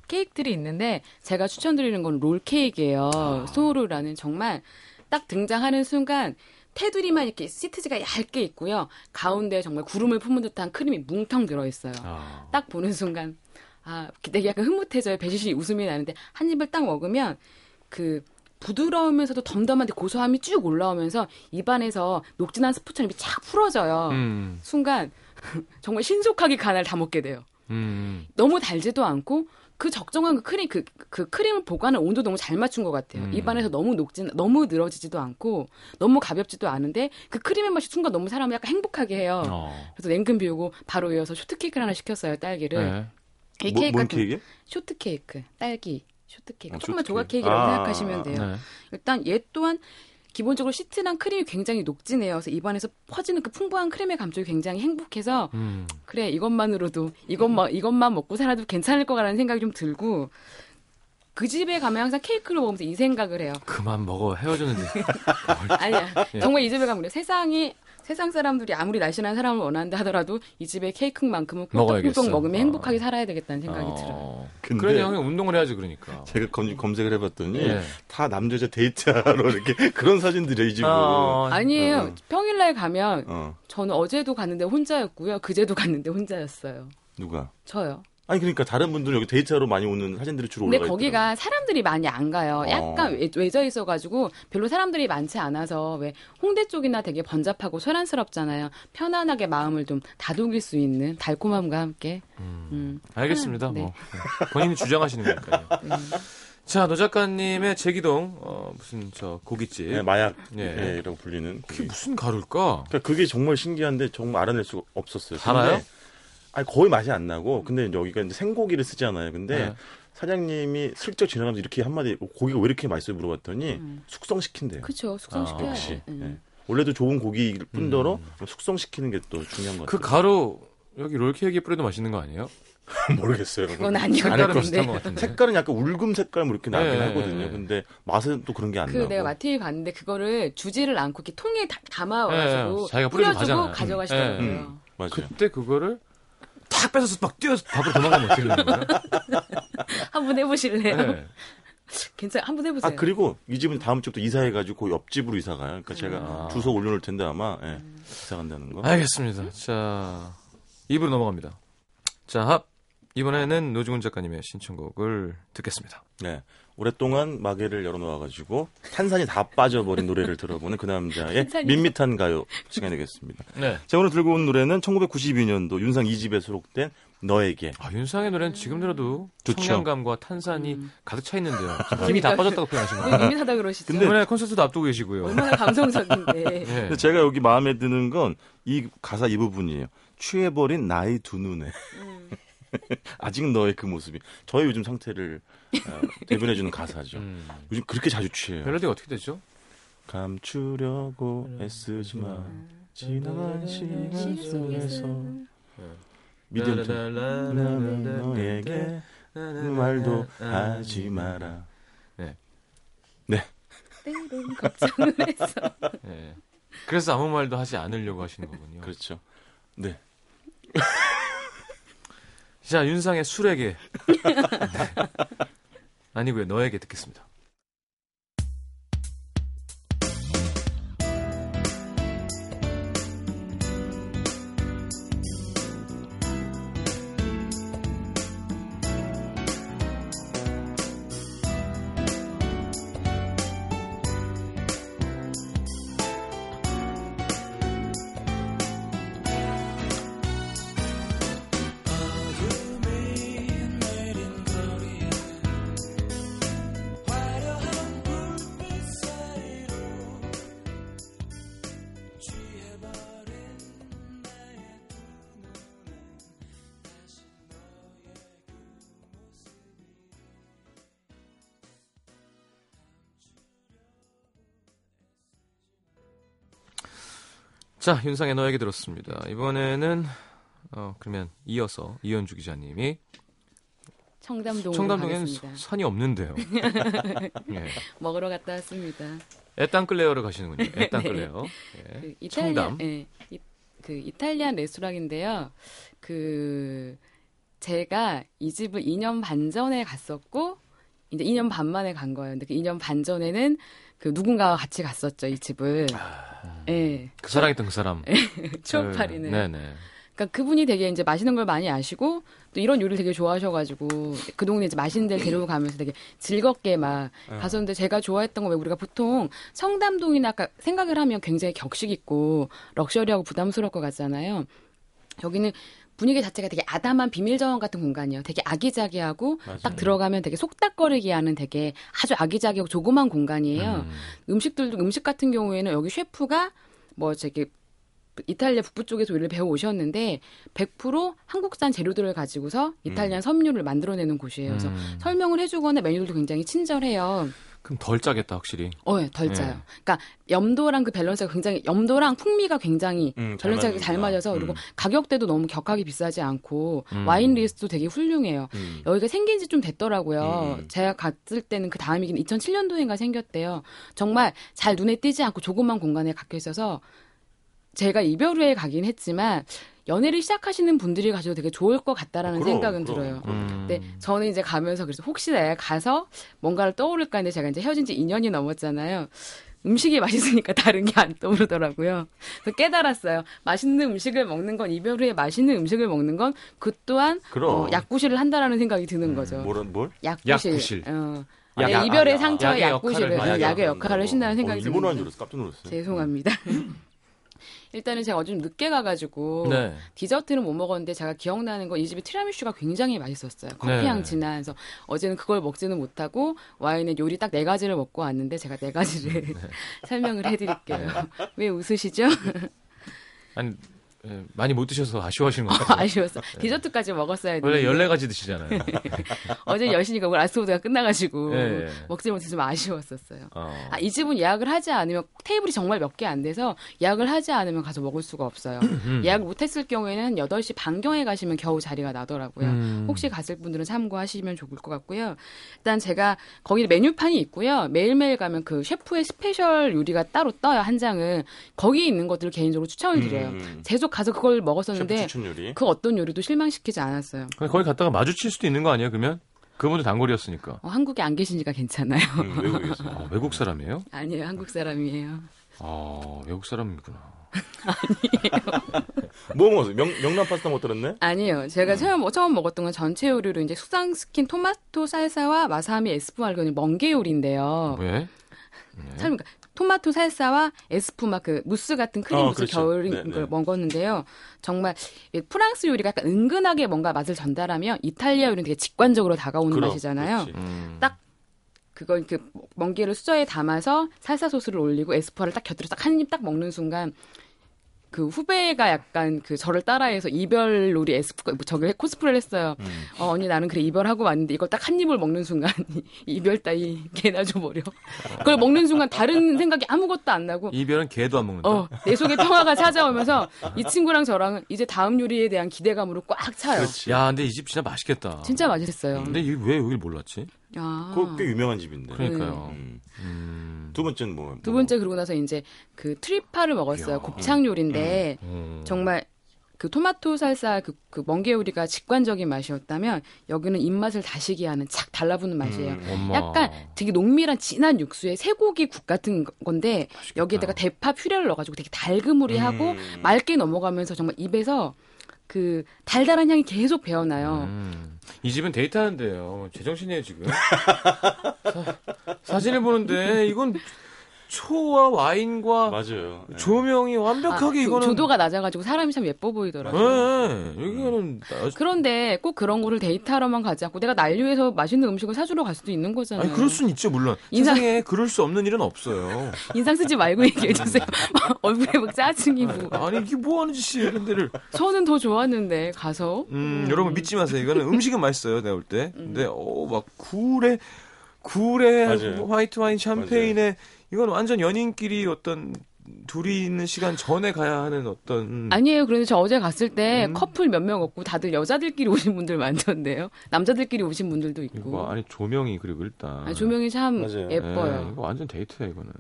Speaker 4: 케이크들이 있는데 제가 추천드리는 건 롤 케이크예요.
Speaker 1: 아.
Speaker 4: 소우루라는 정말 딱 등장하는 순간 테두리만 이렇게 시트지가 얇게 있고요. 가운데 정말 구름을 품은 듯한 크림이 뭉텅 들어 있어요.
Speaker 1: 아,
Speaker 4: 딱 보는 순간 아 되게 약간 흐뭇해져요. 배시시 웃음이 나는데 한 입을 딱 먹으면 그 부드러우면서도 덤덤한데 고소함이 쭉 올라오면서 입안에서 녹진한 스프처럼 쫙 풀어져요.
Speaker 1: 음,
Speaker 4: 순간 정말 신속하게 간을 다 먹게 돼요.
Speaker 1: 음,
Speaker 4: 너무 달지도 않고 그 적정한 그 크림 그, 그 크림을 보관한 온도 너무 잘 맞춘 것 같아요.
Speaker 1: 음.
Speaker 4: 입안에서 너무 녹진 너무 늘어지지도 않고 너무 가볍지도 않은데 그 크림의 맛이 순간 너무 사람을 약간 행복하게 해요.
Speaker 1: 어,
Speaker 4: 그래서 냉큼 비우고 바로 이어서 쇼트 케이크를 하나 시켰어요. 딸기를.
Speaker 1: 네.
Speaker 4: 이
Speaker 3: 뭐,
Speaker 4: 케이크
Speaker 3: 뭔
Speaker 4: 같은
Speaker 3: 케이크?
Speaker 4: 쇼트 케이크, 딸기, 쇼트 케이크.
Speaker 3: 어,
Speaker 4: 조금만. 조각 케이크라고
Speaker 3: 아,
Speaker 4: 생각하시면 돼요.
Speaker 1: 네.
Speaker 4: 일단 얘 또한 기본적으로 시트랑 크림이 굉장히 녹진해요. 그래서 입안에서 퍼지는 그 풍부한 크림의 감촉이 굉장히 행복해서
Speaker 1: 음,
Speaker 4: 그래 이것만으로도 이것만 이것만 먹고 살아도 괜찮을 거라는 생각이 좀 들고 그 집에 가면 항상 케이크를 먹으면서 이 생각을 해요.
Speaker 1: 그만 먹어 헤어졌는데.
Speaker 4: 아니야.
Speaker 1: 예.
Speaker 4: 정말 이 집에 가면 그래. 세상이 세상 사람들이 아무리 날씬한 사람을 원한다 하더라도 이 집에 케이크만큼은. 꿀떡꿀떡 먹으면
Speaker 1: 아.
Speaker 4: 행복하게 살아야 되겠다는 생각이 들어요.
Speaker 1: 어,
Speaker 3: 근데
Speaker 1: 그러니 형이 운동을 해야지 그러니까.
Speaker 3: 제가 검, 검색을 해봤더니
Speaker 1: 예.
Speaker 3: 다 남자자 데이트하러 이렇게 그런 사진들이에요, 이 집은.
Speaker 1: 아,
Speaker 4: 아니에요.
Speaker 3: 어.
Speaker 4: 평일날 가면
Speaker 3: 어,
Speaker 4: 저는 어제도 갔는데 혼자였고요. 그제도 갔는데 혼자였어요.
Speaker 3: 누가?
Speaker 4: 저요.
Speaker 3: 아니, 그러니까 다른 분들은 여기 데이트하러 많이 오는 사진들이 주로
Speaker 4: 근데
Speaker 3: 올라가
Speaker 4: 거기가 사람들이 많이 안 가요. 약간
Speaker 3: 어.
Speaker 4: 외, 외져 있어가지고 별로 사람들이 많지 않아서 왜 홍대 쪽이나 되게 번잡하고 소란스럽잖아요. 편안하게 마음을 좀 다독일 수 있는 달콤함과 함께. 음.
Speaker 1: 알겠습니다.
Speaker 4: 네.
Speaker 1: 뭐 네. 본인이 주장하시는 거니까요. 자, 노 작가님의 제기동 어, 무슨 저 고깃집.
Speaker 3: 네, 마약
Speaker 1: 예.
Speaker 3: 예, 라고 불리는
Speaker 1: 그게. 무슨 가루일까?
Speaker 3: 그러니까 그게 정말 신기한데 정말 알아낼 수가 없었어요.
Speaker 1: 달아요?
Speaker 3: 아니 거의 맛이 안 나고 근데 여기가 이제 생고기를 쓰잖아요. 근데
Speaker 1: 네.
Speaker 3: 사장님이 슬쩍 지나가면서 이렇게 한마디 고기가 왜 이렇게 맛있어요 물어봤더니 숙성시킨대요.
Speaker 4: 그쵸. 숙성시켜야
Speaker 1: 아,
Speaker 3: 역시
Speaker 4: 돼. 음.
Speaker 3: 예. 원래도 좋은 고기일 뿐더러 숙성시키는 게 또 중요한
Speaker 1: 것그
Speaker 3: 같아요.
Speaker 1: 가루 여기 롤케이크에 뿌려도 맛있는 거 아니에요?
Speaker 3: 모르겠어요.
Speaker 4: 그건 아니거든요.
Speaker 1: 색깔은
Speaker 3: 약간 울금 색깔 뭐 이렇게 나긴
Speaker 1: 네,
Speaker 3: 하거든요.
Speaker 1: 네, 네.
Speaker 3: 근데 맛은 또 그런 게안
Speaker 4: 그
Speaker 3: 나고.
Speaker 4: 내가 마트에 봤는데 그거를 주지를 않고 이렇게 통에 다- 담아와가지고
Speaker 1: 네, 자기가
Speaker 4: 뿌려주고. 가져가시더라고요.
Speaker 3: 음. 맞아요.
Speaker 1: 그때 그거를 탁 뺏어서 막 뛰어서 밖으로 도망가면 어떻게 되는 거예요?
Speaker 4: 한번 해보실래요?
Speaker 1: 네.
Speaker 4: 괜찮. 한번 해보세요.
Speaker 3: 아 그리고 이 집은 다음 주부터 이사해가지고 그 옆집으로 이사 가요. 그러니까 제가
Speaker 1: 아.
Speaker 3: 주소 올려놓을 텐데 아마 예, 이사 간다는 거.
Speaker 1: 알겠습니다. 자, 입으로 넘어갑니다. 자, 합. 이번에는 노중훈 작가님의 신청곡을 듣겠습니다.
Speaker 3: 네. 오랫동안 마개를 열어놓아가지고 탄산이 다 빠져버린 노래를 들어보는 그 남자의 밋밋한 가요 시간이 되겠습니다.
Speaker 1: 네.
Speaker 3: 자, 오늘 들고 온 노래는 1992년도 윤상 2집에 수록된 너에게.
Speaker 1: 아, 윤상의 노래는 지금 들어도
Speaker 3: 좋죠.
Speaker 1: 청량감과 탄산이
Speaker 4: 음.
Speaker 1: 가득 차 있는데요. 힘이 다 빠졌다고 표현하신 거예요.
Speaker 4: 밋밋하다 그러시죠.
Speaker 1: 이번에 콘서트도 앞두고 계시고요.
Speaker 4: 얼마나 감성적인데.
Speaker 1: 예.
Speaker 3: 근데 제가 여기 마음에 드는 건 이 가사 이 부분이에요. 취해버린 나의 두 눈에.
Speaker 4: 음.
Speaker 3: 아직 너의 그 모습이. 저의 요즘 상태를 어, 대변해주는 가사죠.
Speaker 1: 음.
Speaker 3: 요즘 그렇게 자주 취해요.
Speaker 1: 멜로디가 어떻게 되죠?
Speaker 3: 감추려고 애쓰지만 지나간 시간 속에서 믿음 좀 너에게 그 말도 하지 마라.
Speaker 4: 때론 걱정을 했어.
Speaker 1: 예. 그래서 아무 말도 하지 않으려고 하시는 거군요.
Speaker 3: 그렇죠. 네.
Speaker 1: 자, 윤상의 술에게. 네. 아니고요. 너에게 듣겠습니다. 자, 윤상의 너에게 들었습니다. 이번에는 어, 그러면 이어서 이현주 기자님이
Speaker 4: 청담동으로
Speaker 1: 청담동에는. 서- 산이 없는데요. 예.
Speaker 4: 먹으러 갔다 왔습니다.
Speaker 1: 애땅클레어를 가시는군요. 애땅클레어. 예.
Speaker 4: 그 이탈리아,
Speaker 1: 청담.
Speaker 4: 예, 이, 그 이탈리안 레스토랑인데요. 그 제가 이 집을 2년 반 전에 갔었고 이제 2년 반 만에 간 거예요. 근데 그 2년 반 전에는 그 누군가와 같이 갔었죠 이 집을. 예,
Speaker 1: 그 사랑했던 그 사람.
Speaker 4: 추억팔이는.
Speaker 1: 네네.
Speaker 4: 그러니까 그분이 되게 이제 맛있는 걸 많이 아시고 또 이런 요리를 되게 좋아하셔가지고 그 동네 이제 맛있는 데를 데리고 가면서 되게 즐겁게 막 갔었는데 제가 좋아했던 건 왜 우리가 보통 청담동이나 아까 생각을 하면 굉장히 격식 있고 럭셔리하고 부담스러울 것 같잖아요. 여기는 분위기 자체가 되게 아담한 비밀 정원 같은 공간이에요. 되게 아기자기하고 딱 들어가면 되게 속닥거리게 하는 되게 아주 아기자기하고 조그만 공간이에요.
Speaker 1: 음.
Speaker 4: 음식들도 음식 같은 경우에는 여기 셰프가 뭐 저기 이탈리아 북부 쪽에서 요리를 배워 오셨는데 100% 한국산 재료들을 가지고서 이탈리안 메뉴를 만들어내는 곳이에요. 그래서
Speaker 1: 음.
Speaker 4: 설명을 해주거나 메뉴들도 굉장히 친절해요.
Speaker 1: 그럼 덜 짜겠다, 확실히.
Speaker 4: 어, 예, 덜 짜요.
Speaker 1: 네.
Speaker 4: 그러니까 염도랑 그 밸런스가 굉장히 염도랑 풍미가 굉장히
Speaker 3: 음, 잘
Speaker 4: 밸런스가 잘
Speaker 3: 맞는구나.
Speaker 4: 맞아서 그리고
Speaker 3: 음.
Speaker 4: 가격대도 너무 격하게 비싸지 않고
Speaker 1: 음.
Speaker 4: 와인 리스트도 되게 훌륭해요.
Speaker 3: 음.
Speaker 4: 여기가 생긴 지 좀 됐더라고요.
Speaker 3: 음.
Speaker 4: 제가 갔을 때는 그 다음이긴 2007년도인가 생겼대요. 정말 잘 눈에 띄지 않고 조그만 공간에 갇혀 있어서 제가 이별 후에 가긴 했지만 연애를 시작하시는 분들이 가셔도 되게 좋을 것 같다라는
Speaker 3: 그럼,
Speaker 4: 생각은
Speaker 3: 그럼,
Speaker 4: 들어요.
Speaker 3: 그럼.
Speaker 1: 음.
Speaker 4: 네, 저는 이제 가면서 그래서 혹시 내가 가서 뭔가를 떠오를까 했는데 제가 이제 헤어진 지 2년이 넘었잖아요. 음식이 맛있으니까 다른 게 안 떠오르더라고요. 그래서 깨달았어요. 맛있는 음식을 먹는 건 이별 후에 맛있는 음식을 먹는 건 그 또한. 어, 약구실을 한다라는 생각이 드는 거죠.
Speaker 3: 뭘, 뭘?
Speaker 4: 약구실.
Speaker 1: 약구실.
Speaker 4: 어.
Speaker 1: 약-
Speaker 4: 네,
Speaker 1: 약-
Speaker 4: 이별의
Speaker 3: 약-
Speaker 4: 상처의
Speaker 1: 약의
Speaker 4: 약구실을
Speaker 1: 역할을
Speaker 4: 어,
Speaker 1: 해야죠.
Speaker 4: 약의 역할을 하신다는 생각이
Speaker 3: 어, 일본어 한. 줄. 깜짝 놀랐어요.
Speaker 4: 죄송합니다. 일단은 제가 어제 좀 늦게 가가지고
Speaker 1: 네.
Speaker 4: 디저트는 못 먹었는데 제가 기억나는 건 이 집에 티라미슈가 굉장히 맛있었어요. 커피향
Speaker 1: 네.
Speaker 4: 진한. 그래서 어제는 그걸 먹지는 못하고 와인은 요리 딱 네 가지를 먹고 왔는데 제가 네 가지를 설명을 해드릴게요. 왜 웃으시죠?
Speaker 1: 아니, 예, 많이 못 드셔서 아쉬워하시는 것 같아요.
Speaker 4: 아쉬웠어. 디저트까지 먹었어야
Speaker 1: 원래
Speaker 4: 되는데
Speaker 1: 14가지 드시잖아요.
Speaker 4: 어제 10시니까 오늘 아스보드가 끝나가지고
Speaker 1: 예, 예.
Speaker 4: 먹지 못해서 좀 아쉬웠었어요.
Speaker 1: 어.
Speaker 4: 아, 이 집은 예약을 하지 않으면 테이블이 정말 몇 개 안 돼서 예약을 하지 않으면 가서 먹을 수가 없어요.
Speaker 1: 음.
Speaker 4: 예약을 못했을 경우에는 8시 반경에 가시면 겨우 자리가 나더라고요.
Speaker 1: 음.
Speaker 4: 혹시 갔을 분들은 참고하시면 좋을 것 같고요. 일단 제가 거기 메뉴판이 있고요. 매일매일 가면 그 셰프의 스페셜 요리가 따로 떠요. 한 장은. 거기 있는 것들을 개인적으로 추천을 드려요.
Speaker 3: 음.
Speaker 4: 계속 가서 그걸 먹었었는데. 그 어떤 요리도 실망시키지 않았어요.
Speaker 1: 거기 갔다가 마주칠 수도 있는 거 아니에요, 그러면? 그분도 단골이었으니까.
Speaker 4: 어, 한국에 안 계시니까 괜찮아요.
Speaker 3: 음, 외국에서.
Speaker 1: 아, 외국 사람이에요?
Speaker 4: 아니에요. 한국 사람이에요.
Speaker 1: 아, 외국 사람이구나.
Speaker 3: 뭐 먹었어? 명, 명란 파스타 못 들었네?
Speaker 4: 아니에요. 제가
Speaker 3: 음.
Speaker 4: 처음, 처음 먹었던 건 전채 요리로 이제 수상 스킨 토마토 살사와 마사미 에스푸 알건이 멍게 요리인데요.
Speaker 1: 왜?
Speaker 4: 참, 그러니까 토마토 살사와 espuma 그 무스 같은 크림
Speaker 3: 어,
Speaker 4: 무스
Speaker 3: 그렇죠.
Speaker 4: 곁들인
Speaker 3: 네, 네.
Speaker 4: 걸 먹었는데요. 정말 이 프랑스 요리가 약간 은근하게 뭔가 맛을 전달하면 이탈리아 요리는 되게 직관적으로 다가오는
Speaker 3: 그럼,
Speaker 4: 맛이잖아요.
Speaker 1: 음.
Speaker 4: 딱 그걸 그 멍게를 수저에 담아서 살사 소스를 올리고 에스푸아를 딱 곁들여 딱한 입 딱 먹는 순간 그 후배가 약간 그 저를 따라해서 이별 놀이 에스푸 저기 코스프레를 했어요.
Speaker 3: 음.
Speaker 4: 어, 언니 나는 그래 이별하고 왔는데 이걸 딱 한 입을 먹는 순간 이별 따위 개나 줘버려. 그걸 먹는 순간 다른 생각이 아무것도 안 나고
Speaker 1: 이별은 개도 안 먹는다.
Speaker 4: 어, 내 속에 평화가 찾아오면서 이 친구랑 저랑은 이제 다음 요리에 대한 기대감으로 꽉 차요.
Speaker 3: 그렇지.
Speaker 1: 야, 근데 이 집 진짜 맛있겠다.
Speaker 4: 진짜 맛있어요.
Speaker 1: 근데 이게 왜 여길 몰랐지?
Speaker 4: 아.
Speaker 3: 그거 꽤 유명한 집인데.
Speaker 1: 그러니까요.
Speaker 3: 음.
Speaker 1: 음.
Speaker 3: 두 번째는 뭐?
Speaker 4: 두 번째 그러고 나서 이제 그 트리파를 먹었어요. 곱창 요리인데
Speaker 1: 음.
Speaker 4: 정말 그 토마토 살사 그, 그 멍게 요리가 직관적인 맛이었다면 여기는 입맛을 다시게 하는 착 달라붙는 맛이에요.
Speaker 3: 음.
Speaker 4: 약간 되게 농밀한 진한 육수에 쇠고기 국 같은 건데 여기에다가 대파 퓨레를 넣어가지고 되게 달그무리하고
Speaker 3: 음.
Speaker 4: 맑게 넘어가면서 정말 입에서 그 달달한 향이 계속 배어나요.
Speaker 1: 음. 이 집은 데이트하는데요. 제정신이에요, 지금. 사, 진을 보는데, 이건 초와 와인과
Speaker 3: 맞아요. 네.
Speaker 1: 조명이
Speaker 4: 아,
Speaker 1: 완벽하게
Speaker 4: 조-
Speaker 1: 이거는.
Speaker 4: 조도가 낮아가지고 사람이 참 예뻐 보이더라고요.
Speaker 1: 네, 여기는 나-
Speaker 4: 그런데 꼭 그런 거를 데이트하러만 가지 않고 내가 난류해서 맛있는 음식을 사주러 갈 수도 있는 거잖아요.
Speaker 1: 아니 그럴 순 있죠 물론
Speaker 4: 인상-
Speaker 1: 세상에 그럴 수 없는 일은 없어요
Speaker 4: 인상 쓰지 말고 얘기해 주세요. 얼굴에 막 짜증이 뭐.
Speaker 1: 아니 이게 뭐 하는 짓이에요 이런 데를
Speaker 4: 저는 더 좋았는데 가서.
Speaker 1: 음, 여러분 믿지 마세요 이거는 음식은 맛있어요 내가 볼 때 근데 어막 굴에 굴에
Speaker 3: 맞아요.
Speaker 1: 뭐 화이트 와인 샴페인에 이건 완전 연인끼리 어떤 둘이 있는 시간 전에 가야 하는 어떤
Speaker 4: 아니에요. 그런데 저 어제 갔을 때
Speaker 1: 음.
Speaker 4: 커플 몇 명 없고 다들 여자들끼리 오신 분들 많던데요. 남자들끼리 오신 분들도
Speaker 1: 이거
Speaker 4: 있고.
Speaker 1: 봐, 아니 조명이 그리고 일단
Speaker 4: 아니, 조명이 참
Speaker 3: 맞아요.
Speaker 4: 예뻐요.
Speaker 1: 예, 이거 완전 데이트야 이거는.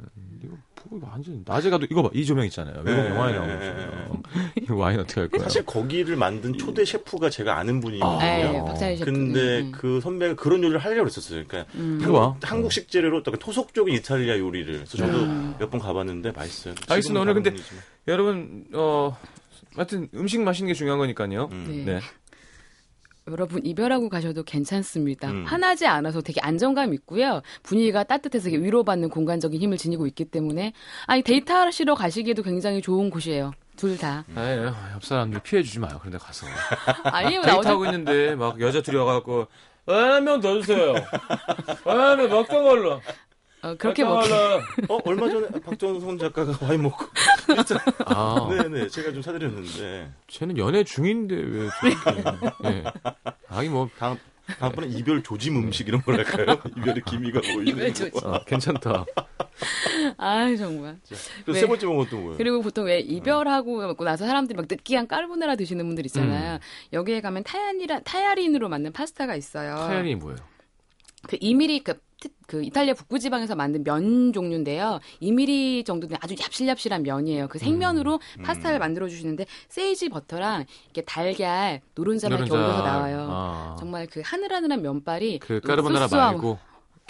Speaker 1: 이거 뭐 이거 완전 낮에 가도 이거 봐 이 조명 있잖아요. 외국
Speaker 3: 네,
Speaker 1: 영화에
Speaker 3: 네,
Speaker 1: 나오는
Speaker 3: 네,
Speaker 1: 조명. 이거 와인 어떻게 할 거야?
Speaker 3: 사실 거기를 만든 초대 셰프가 제가 아는 분이거든요.
Speaker 4: 네, 박찬희 셰프.
Speaker 3: 근데
Speaker 4: 네.
Speaker 3: 그 선배가 그런 요리를 하려고 했었어요. 그러니까
Speaker 4: 음.
Speaker 1: 이거 봐.
Speaker 3: 한국식 재료로 약간 토속적인 이탈리아 요리를. 그래서 저도
Speaker 4: 음.
Speaker 3: 몇번 가봤는데 맛있어요.
Speaker 1: 알겠습니다. 오늘 근데
Speaker 3: 분이지만.
Speaker 1: 여러분 어 하여튼 음식 맛있는 게 중요한 거니까요.
Speaker 3: 음.
Speaker 4: 네.
Speaker 1: 네.
Speaker 4: 여러분 이별하고 가셔도 괜찮습니다.
Speaker 3: 음.
Speaker 4: 화나지 않아서 되게 안정감 있고요. 분위기가 따뜻해서 위로받는 공간적인 힘을 지니고 있기 때문에 아니 데이트하시러 가시기에도 굉장히 좋은 곳이에요. 둘 다.
Speaker 1: 아유, 옆 사람들 피해 주지 마요. 그런데 가서
Speaker 4: 아니요,
Speaker 1: 데이트하고 있는데 막 여자 둘이 와갖고 한명더 주세요. 한명 먹던 걸로.
Speaker 4: 어, 그렇게
Speaker 1: 먹던
Speaker 4: 먹.
Speaker 3: 어, 얼마 전에 박정선 작가가 와인 먹고.
Speaker 1: 아,
Speaker 3: 네네, 제가 좀 사드렸는데.
Speaker 1: 쟤는 연애 중인데 왜 저렇게? 예. 아니 뭐
Speaker 3: 다음, 다음번에 이별 조짐 음식 이런 걸 할까요? 이별의 기미가 보이는.
Speaker 4: 이별 조짐.
Speaker 3: 거.
Speaker 1: 아, 괜찮다.
Speaker 4: 아 정말.
Speaker 3: 그리고
Speaker 4: 네.
Speaker 3: 세 번째 먹은 또 뭐예요?
Speaker 4: 그리고 보통 왜 이별하고 먹고 나서 사람들이 막 느끼한 까르보나라 드시는 분들
Speaker 1: 음.
Speaker 4: 있잖아요. 여기에 가면 타얀이라 타야린으로 만든 파스타가 있어요.
Speaker 1: 타연이 뭐예요?
Speaker 4: 그 2mm 그, 트- 그 이탈리아 북부 지방에서 만든 면 종류인데요. 2mm 정도 된 아주 얍실얍실한 면이에요. 그 생면으로
Speaker 1: 음.
Speaker 4: 파스타를 만들어 주시는데 세이지 버터랑 이렇게 달걀 노른자만 이렇게. 얹어서 나와요.
Speaker 1: 아.
Speaker 4: 정말 그 하늘하늘한 면발이
Speaker 1: 그 까르보나라 말고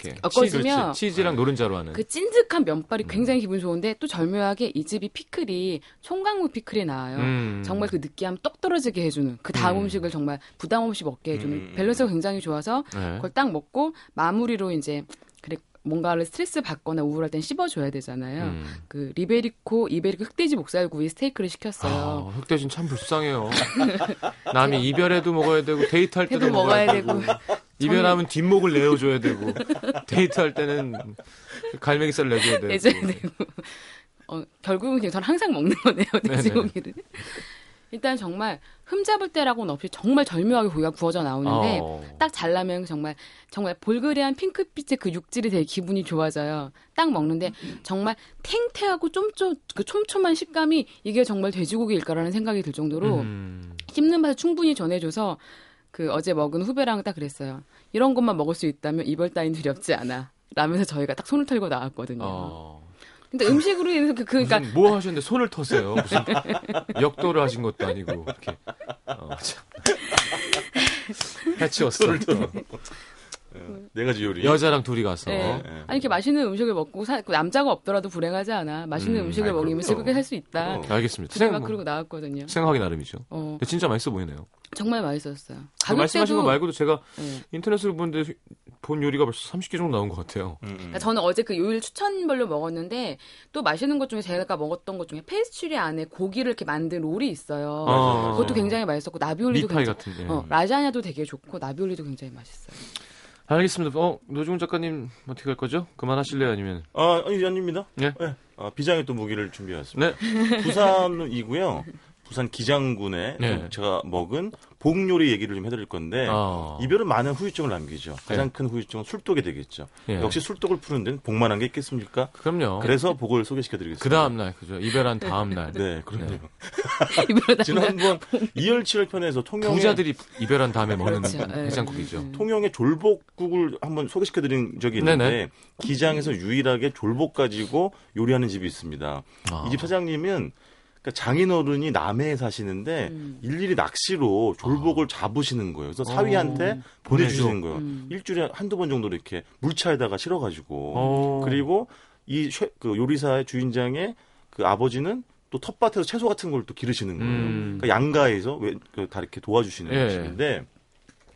Speaker 1: 이렇게
Speaker 4: 엮어주면
Speaker 1: 치즈, 치즈 랑 노른자로 하는.
Speaker 4: 그 찐득한 면발이
Speaker 1: 음.
Speaker 4: 굉장히 기분 좋은데 또 절묘하게 이 집이 피클이 총각무 피클이 나와요.
Speaker 1: 음.
Speaker 4: 정말 그 느끼함 똑 떨어지게 해주는 그 다음 음. 식을 정말 부담 없이 먹게 해주는
Speaker 3: 음.
Speaker 4: 밸런스가 굉장히 좋아서
Speaker 1: 네.
Speaker 4: 그걸 딱 먹고 마무리로 이제 그래 뭔가를 스트레스 받거나 우울할 땐 씹어줘야 되잖아요.
Speaker 1: 음.
Speaker 4: 그 리베리코 이베리코 흑돼지 목살구이 스테이크를 시켰어요.
Speaker 1: 아, 흑돼지는 참 불쌍해요. 남이 이별해도 먹어야 되고 데이트할 때도
Speaker 4: 먹어야
Speaker 1: 먹어야
Speaker 4: 되고
Speaker 1: 이별하면 뒷목을 내어줘야 되고 데이트할 때는 갈매기살 내줘야 되고.
Speaker 4: 내줘야 되고. 어, 결국은 그냥 저는 항상 먹는 거네요 돼지고기를. 일단 정말 흠잡을 때라고는 없이 정말 절묘하게 고기가 구워져 나오는데
Speaker 1: 어.
Speaker 4: 딱 잘라면 정말 정말 볼그레한 핑크빛의 그 육질이 되게 기분이 좋아져요. 딱 먹는데 정말 탱탱하고 쫌쫌 그 촘촘한 식감이 이게 정말 돼지고기일까라는 생각이 들 정도로
Speaker 1: 음.
Speaker 4: 씹는 맛을 충분히 전해줘서 그 어제 먹은 후배랑 딱 그랬어요. 이런 것만 먹을 수 있다면 이별 따윈 두렵지 않아. 라면서 저희가 딱 손을 털고 나왔거든요.
Speaker 1: 어.
Speaker 4: 근데 음식으로 인해서 그, 그러니까
Speaker 1: 무슨 뭐 하셨는데 손을 터세요? 무슨 역도를 하신 것도 아니고 이렇게. 어, 참. 해치웠어.
Speaker 3: 네 가지 요리.
Speaker 1: 여자랑 둘이 가서.
Speaker 4: 네.
Speaker 3: 네.
Speaker 4: 아니 이렇게 맛있는 음식을 먹고 사, 그 남자가 없더라도 불행하지 않아. 맛있는
Speaker 1: 음,
Speaker 4: 음, 식을
Speaker 3: 아이,
Speaker 4: 먹으면. 즐겁게 살 수 있다.
Speaker 3: 그럼.
Speaker 1: 알겠습니다.
Speaker 4: 그때 막
Speaker 1: 생각,
Speaker 4: 그러고 나왔거든요.
Speaker 1: 생각하기 나름이죠.
Speaker 4: 어,
Speaker 1: 근데 진짜 맛있어 보이네요.
Speaker 4: 정말 맛있었어요.
Speaker 1: 그 말씀하신 거
Speaker 4: 가격대도
Speaker 1: 말고도 제가
Speaker 4: 네.
Speaker 1: 인터넷으로 보는데 본 요리가 벌써 30개 정도 나온 것 같아요.
Speaker 3: 음, 음.
Speaker 4: 그러니까 저는 어제 그 요일 추천별로 먹었는데 또 맛있는 것 중에 제가 먹었던 것 중에 페스츄리 안에 고기를 이렇게 만든 롤이 있어요.
Speaker 1: 맞아.
Speaker 4: 그것도 굉장히 맛있었고 나비올리도 굉장히
Speaker 1: 같은. 예.
Speaker 4: 어, 라자냐도 되게 좋고 나비올리도 굉장히 맛있어요.
Speaker 1: 알겠습니다. 어, 노중훈 작가님 어떻게 할 거죠? 그만하실래요? 아니면?
Speaker 3: 아, 아니, 아닙니다.
Speaker 1: 예.
Speaker 3: 네. 아, 비장의 또 무기를 준비해왔습니다.
Speaker 1: 네.
Speaker 3: 부산이고요. 부산 기장군에
Speaker 1: 네.
Speaker 3: 제가 먹은 복 요리 얘기를 좀 해드릴 건데
Speaker 1: 아.
Speaker 3: 이별은 많은 후유증을 남기죠. 가장 큰 후유증은 술독이 되겠죠.
Speaker 1: 예.
Speaker 3: 역시 술독을 푸는 데는 복만한 게 있겠습니까?
Speaker 1: 그럼요.
Speaker 3: 그래서 복을 소개시켜드리겠습니다.
Speaker 1: 그 다음 날 그죠? 이별한 다음 날.
Speaker 3: 네, 그럼요.
Speaker 4: 이별하다
Speaker 3: 지난번 이열치열 편에서 통영에
Speaker 1: 부자들이 이별한 다음에 먹는
Speaker 4: 그렇죠. 예.
Speaker 1: 해장국이죠.
Speaker 3: 통영의 졸복국을 한번 소개시켜드린 적이 있는데
Speaker 1: 네네.
Speaker 3: 기장에서 유일하게 졸복 가지고 요리하는 집이 있습니다.
Speaker 1: 아.
Speaker 3: 이집 사장님은 그러니까 장인어른이 남해에 사시는데
Speaker 4: 음.
Speaker 3: 일일이 낚시로 졸복을 잡으시는 거예요. 그래서 사위한테
Speaker 1: 어.
Speaker 3: 보내주시는 거예요.
Speaker 4: 음.
Speaker 3: 일주일에 한두 번 정도 이렇게 물차에다가 실어가지고
Speaker 1: 어.
Speaker 3: 그리고 이 쉐- 그 요리사의 주인장의 그 아버지는 또 텃밭에서 채소 같은 걸 또 기르시는 거예요.
Speaker 1: 음.
Speaker 3: 그러니까 양가에서 왜, 그다 이렇게 도와주시는
Speaker 1: 예.
Speaker 3: 음식인데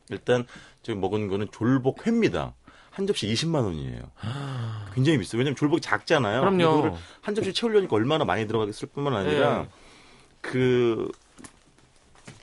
Speaker 3: 일단 저희 먹은 거는 졸복 회입니다. 한 접시 20만 원이에요. 굉장히 비싸요. 왜냐면 졸복이 작잖아요.
Speaker 1: 그럼요.
Speaker 3: 이거를 한 접시 채우려니까 얼마나 많이 들어가겠을 뿐만 아니라
Speaker 1: 예.
Speaker 3: 그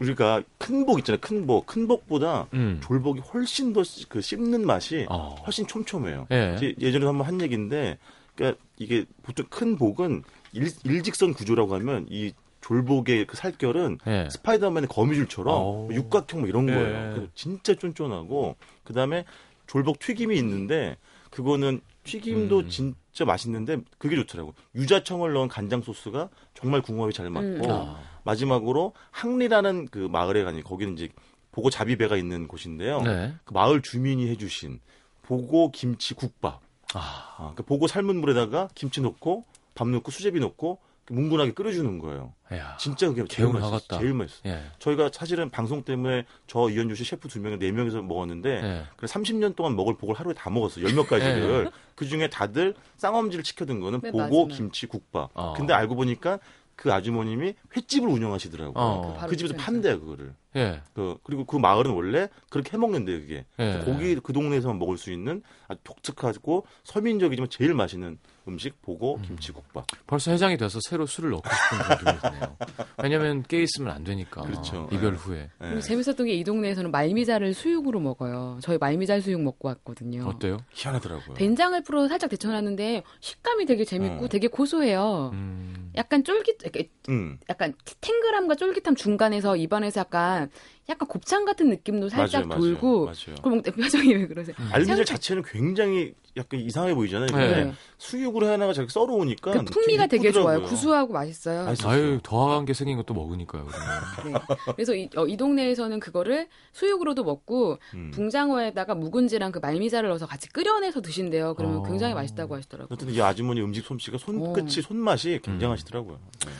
Speaker 3: 우리가 큰 복 있잖아요. 큰 복. 큰 복보다
Speaker 1: 음.
Speaker 3: 졸복이 훨씬 더 그 씹는 맛이
Speaker 1: 어.
Speaker 3: 훨씬 촘촘해요.
Speaker 1: 예.
Speaker 3: 예전에 한번 한 얘기인데, 그러니까 이게 보통 큰 복은 일, 일직선 구조라고 하면 이 졸복의 그 살결은
Speaker 1: 예.
Speaker 3: 스파이더맨의 거미줄처럼
Speaker 1: 어.
Speaker 3: 육각형 뭐 이런
Speaker 1: 예.
Speaker 3: 거예요. 진짜 쫀쫀하고 그 다음에 졸복 튀김이 있는데 그거는 튀김도
Speaker 1: 음.
Speaker 3: 진짜 맛있는데 그게 좋더라고. 유자청을 넣은 간장 소스가 정말 궁합이 잘 맞고
Speaker 4: 음.
Speaker 1: 아.
Speaker 3: 마지막으로 항리라는 그 마을에 가니 거기는 이제 보고 자비배가 있는 곳인데요.
Speaker 1: 네.
Speaker 3: 그 마을 주민이 해주신 보고 김치 국밥.
Speaker 1: 아.
Speaker 3: 아, 그 보고 삶은 물에다가 김치 넣고 밥 넣고 수제비 넣고 뭉근하게 끓여주는 거예요.
Speaker 1: 야.
Speaker 3: 진짜 그게 제일. 맛있어요. 제일 맛있어요.
Speaker 1: 예.
Speaker 3: 저희가 사실은 방송 때문에 저 이현주 씨 셰프 두 명에 네 명이서 먹었는데
Speaker 1: 예.
Speaker 3: 그래 30년 동안 먹을 복을 하루에 다 먹었어요. 열몇 가지를. 그 중에 다들 쌍엄지를 시켜둔 거는
Speaker 4: 네,
Speaker 3: 보고
Speaker 4: 맞아요.
Speaker 3: 김치 국밥.
Speaker 1: 어.
Speaker 3: 근데 알고 보니까 그 아주머님이 횟집을 운영하시더라고요.
Speaker 1: 어.
Speaker 4: 바로
Speaker 3: 그 집에서. 판대요 그거를.
Speaker 1: 예.
Speaker 3: 그 그리고 그 마을은 원래 그렇게 해 먹는데 그게
Speaker 1: 예.
Speaker 3: 고기 그 동네에서만 먹을 수 있는 아주 독특하고 서민적이지만 제일 맛있는 음식 보고 김치국밥.
Speaker 1: 벌써 해장이 돼서 새로 술을 넣고 싶은 그런 기분이 드네요. 왜냐면 깨 있으면 안 되니까.
Speaker 3: 그렇죠.
Speaker 1: 이별
Speaker 3: 예.
Speaker 1: 후에.
Speaker 3: 예.
Speaker 4: 그리고 재밌었던 게 이 동네에서는 말미잘을 수육으로 먹어요. 저희 말미잘 수육 먹고 왔거든요.
Speaker 1: 어때요?
Speaker 3: 희한하더라고요.
Speaker 4: 된장을 풀어서 살짝 데쳐놨는데 식감이 되게 재밌고
Speaker 3: 어.
Speaker 4: 되게 고소해요.
Speaker 1: 음.
Speaker 4: 약간 쫄깃, 이렇게
Speaker 3: 음.
Speaker 4: 약간 탱글함과 쫄깃함 중간에서 입안에서 약간 약간 곱창 같은 느낌도 살짝
Speaker 3: 맞아요,
Speaker 4: 돌고.
Speaker 3: 맞아요. 맞아요.
Speaker 4: 그럼 표정이 왜 그러세요?
Speaker 3: 알미잘
Speaker 4: 생각-
Speaker 3: 자체는 굉장히 약간 이상해 보이잖아요.
Speaker 1: 네.
Speaker 3: 근데
Speaker 4: 네.
Speaker 3: 수육으로 해나가 저렇게 썰어오니까
Speaker 4: 그 풍미가 되게 좋아요. 구수하고 맛있어요.
Speaker 1: 아유, 더한 게 생긴 것도 먹으니까요.
Speaker 4: 네. 그래서 이, 어, 이 동네에서는 그거를 수육으로도 먹고
Speaker 3: 음.
Speaker 4: 붕장어에다가 묵은지랑 그 말미잘을 넣어서 같이 끓여내서 드신대요. 그러면
Speaker 1: 어.
Speaker 4: 굉장히 맛있다고 하시더라고요.
Speaker 3: 어쨌든 이 아주머니 음식 솜씨가 손끝이
Speaker 4: 어.
Speaker 3: 손맛이 굉장하시더라고요. 네.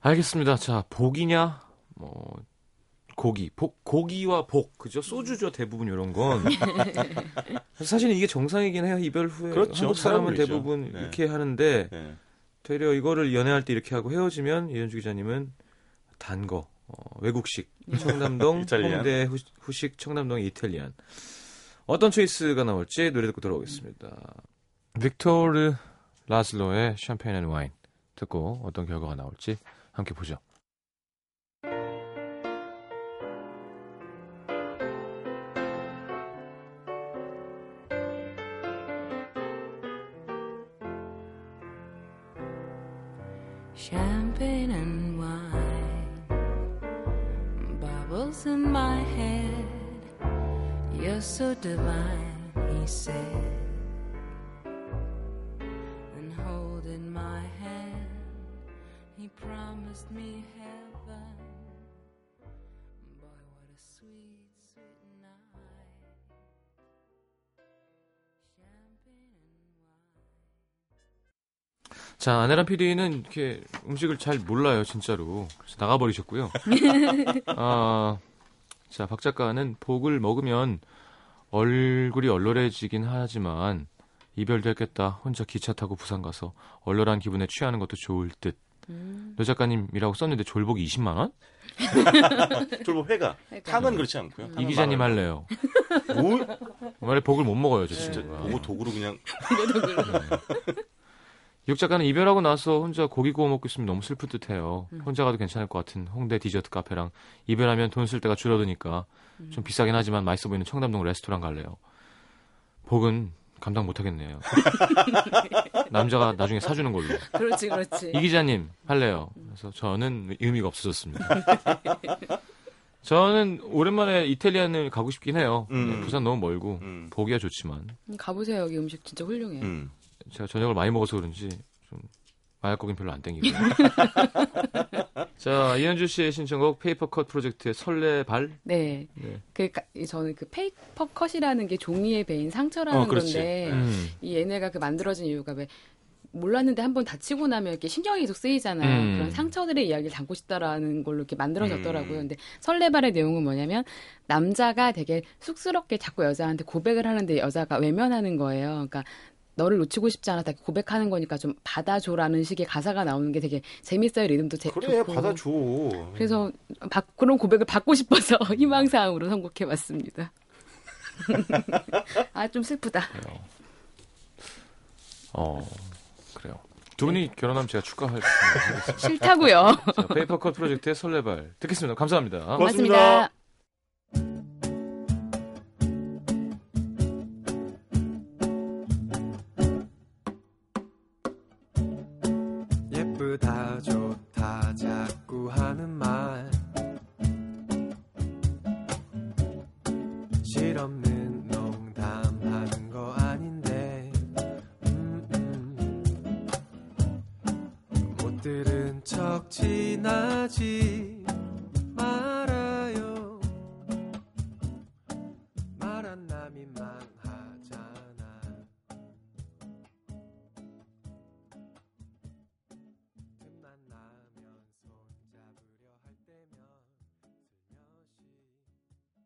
Speaker 1: 알겠습니다. 자, 복이냐, 뭐, 고기. 복, 고기와 복. 그죠? 소주죠, 대부분 이런 건. 사실은 이게 정상이긴 해요. 이별 후에.
Speaker 3: 그렇죠.
Speaker 1: 한국 사람은
Speaker 3: 사람들이죠.
Speaker 1: 대부분
Speaker 3: 네.
Speaker 1: 이렇게 하는데,
Speaker 3: 네.
Speaker 1: 되려 이거를 연애할 때 이렇게 하고 헤어지면 이현주 기자님은 단 거, 어, 외국식, 청담동. 홍대 후, 후식, 청담동 이탈리안. 어떤 choice가 나올지 노래 듣고 돌아오겠습니다. 빅토르 라슬로의 Champagne and Wine 듣고 어떤 결과가 나올지 함께 보죠. 자, 아내란 PD는 이렇게 음식을 잘 몰라요, 진짜로. 그래서 나가버리셨고요. 아, 자, 박 작가는 복을 먹으면 얼굴이 얼얼해지긴 하지만 이별됐겠다. 혼자 기차 타고 부산 가서 얼얼한 기분에 취하는 것도 좋을 듯.
Speaker 4: 음.
Speaker 1: 노 작가님이라고 썼는데 졸복이 20만 원?
Speaker 3: 졸부 회가. 탕은 그렇지 않고요.
Speaker 4: 음.
Speaker 1: 이 기자님. 할래요.
Speaker 3: 뭘
Speaker 1: 말에 복을 못 먹어요, 저
Speaker 3: 진짜
Speaker 1: 친구가.
Speaker 3: 너무 도구로 그냥
Speaker 1: 육 작가는 이별하고 나서 혼자 고기 구워 먹고 있으면 너무 슬픈 듯해요. 혼자 가도 괜찮을 것 같은 홍대 디저트 카페랑 이별하면 돈 쓸 데가 줄어드니까 좀 비싸긴 하지만 맛있어 보이는 청담동 레스토랑 갈래요. 복은 감당 못하겠네요. 남자가 나중에 사주는 걸로.
Speaker 4: 그렇지, 그렇지.
Speaker 1: 이 기자님 할래요. 그래서 저는 의미가 없어졌습니다. 저는 오랜만에 이탈리안을 가고 싶긴 해요.
Speaker 3: 음.
Speaker 1: 네, 부산 너무 멀고
Speaker 3: 음.
Speaker 1: 보기야 좋지만
Speaker 4: 음, 가보세요. 여기 음식 진짜 훌륭해요.
Speaker 3: 음.
Speaker 1: 제가 저녁을 많이 먹어서 그런지 좀 마약고긴 별로 안 땡기고. 자 이현주 씨의 신청곡 페이퍼컷 프로젝트의 설레발.
Speaker 4: 네.
Speaker 1: 네.
Speaker 4: 그 저는 그 paper cut이라는 게 종이에 베인 상처라는
Speaker 3: 어.
Speaker 4: 건데
Speaker 1: 음.
Speaker 4: 이 얘네가 그 만들어진 이유가 왜 몰랐는데 한번 다치고 나면 이렇게 신경이 계속 쓰이잖아요.
Speaker 1: 음.
Speaker 4: 그런 상처들의 이야기를 담고 싶다라는 걸로 이렇게 만들어졌더라고요.
Speaker 3: 음.
Speaker 4: 근데 설레발의 내용은 뭐냐면 남자가 되게 쑥스럽게 자꾸 여자한테 고백을 하는데 여자가 외면하는 거예요. 그러니까 너를 놓치고 싶지 않아 다 고백하는 거니까 좀 받아줘라는 식의 가사가 나오는 게 되게 재밌어요. 리듬도 제,
Speaker 3: 그래
Speaker 4: 좋고.
Speaker 3: 받아줘.
Speaker 4: 그래서 받- 그런 고백을 받고 싶어서 희망사항으로 선곡해봤습니다. 아 좀 슬프다.
Speaker 1: 그래요. 어 그래요. 두 분이 결혼하면 제가 축하하겠습니다.
Speaker 4: 싫다고요.
Speaker 1: 자, 페이퍼컷 프로젝트의 설레발 듣겠습니다. 감사합니다.
Speaker 3: 고맙습니다.
Speaker 5: 예쁘다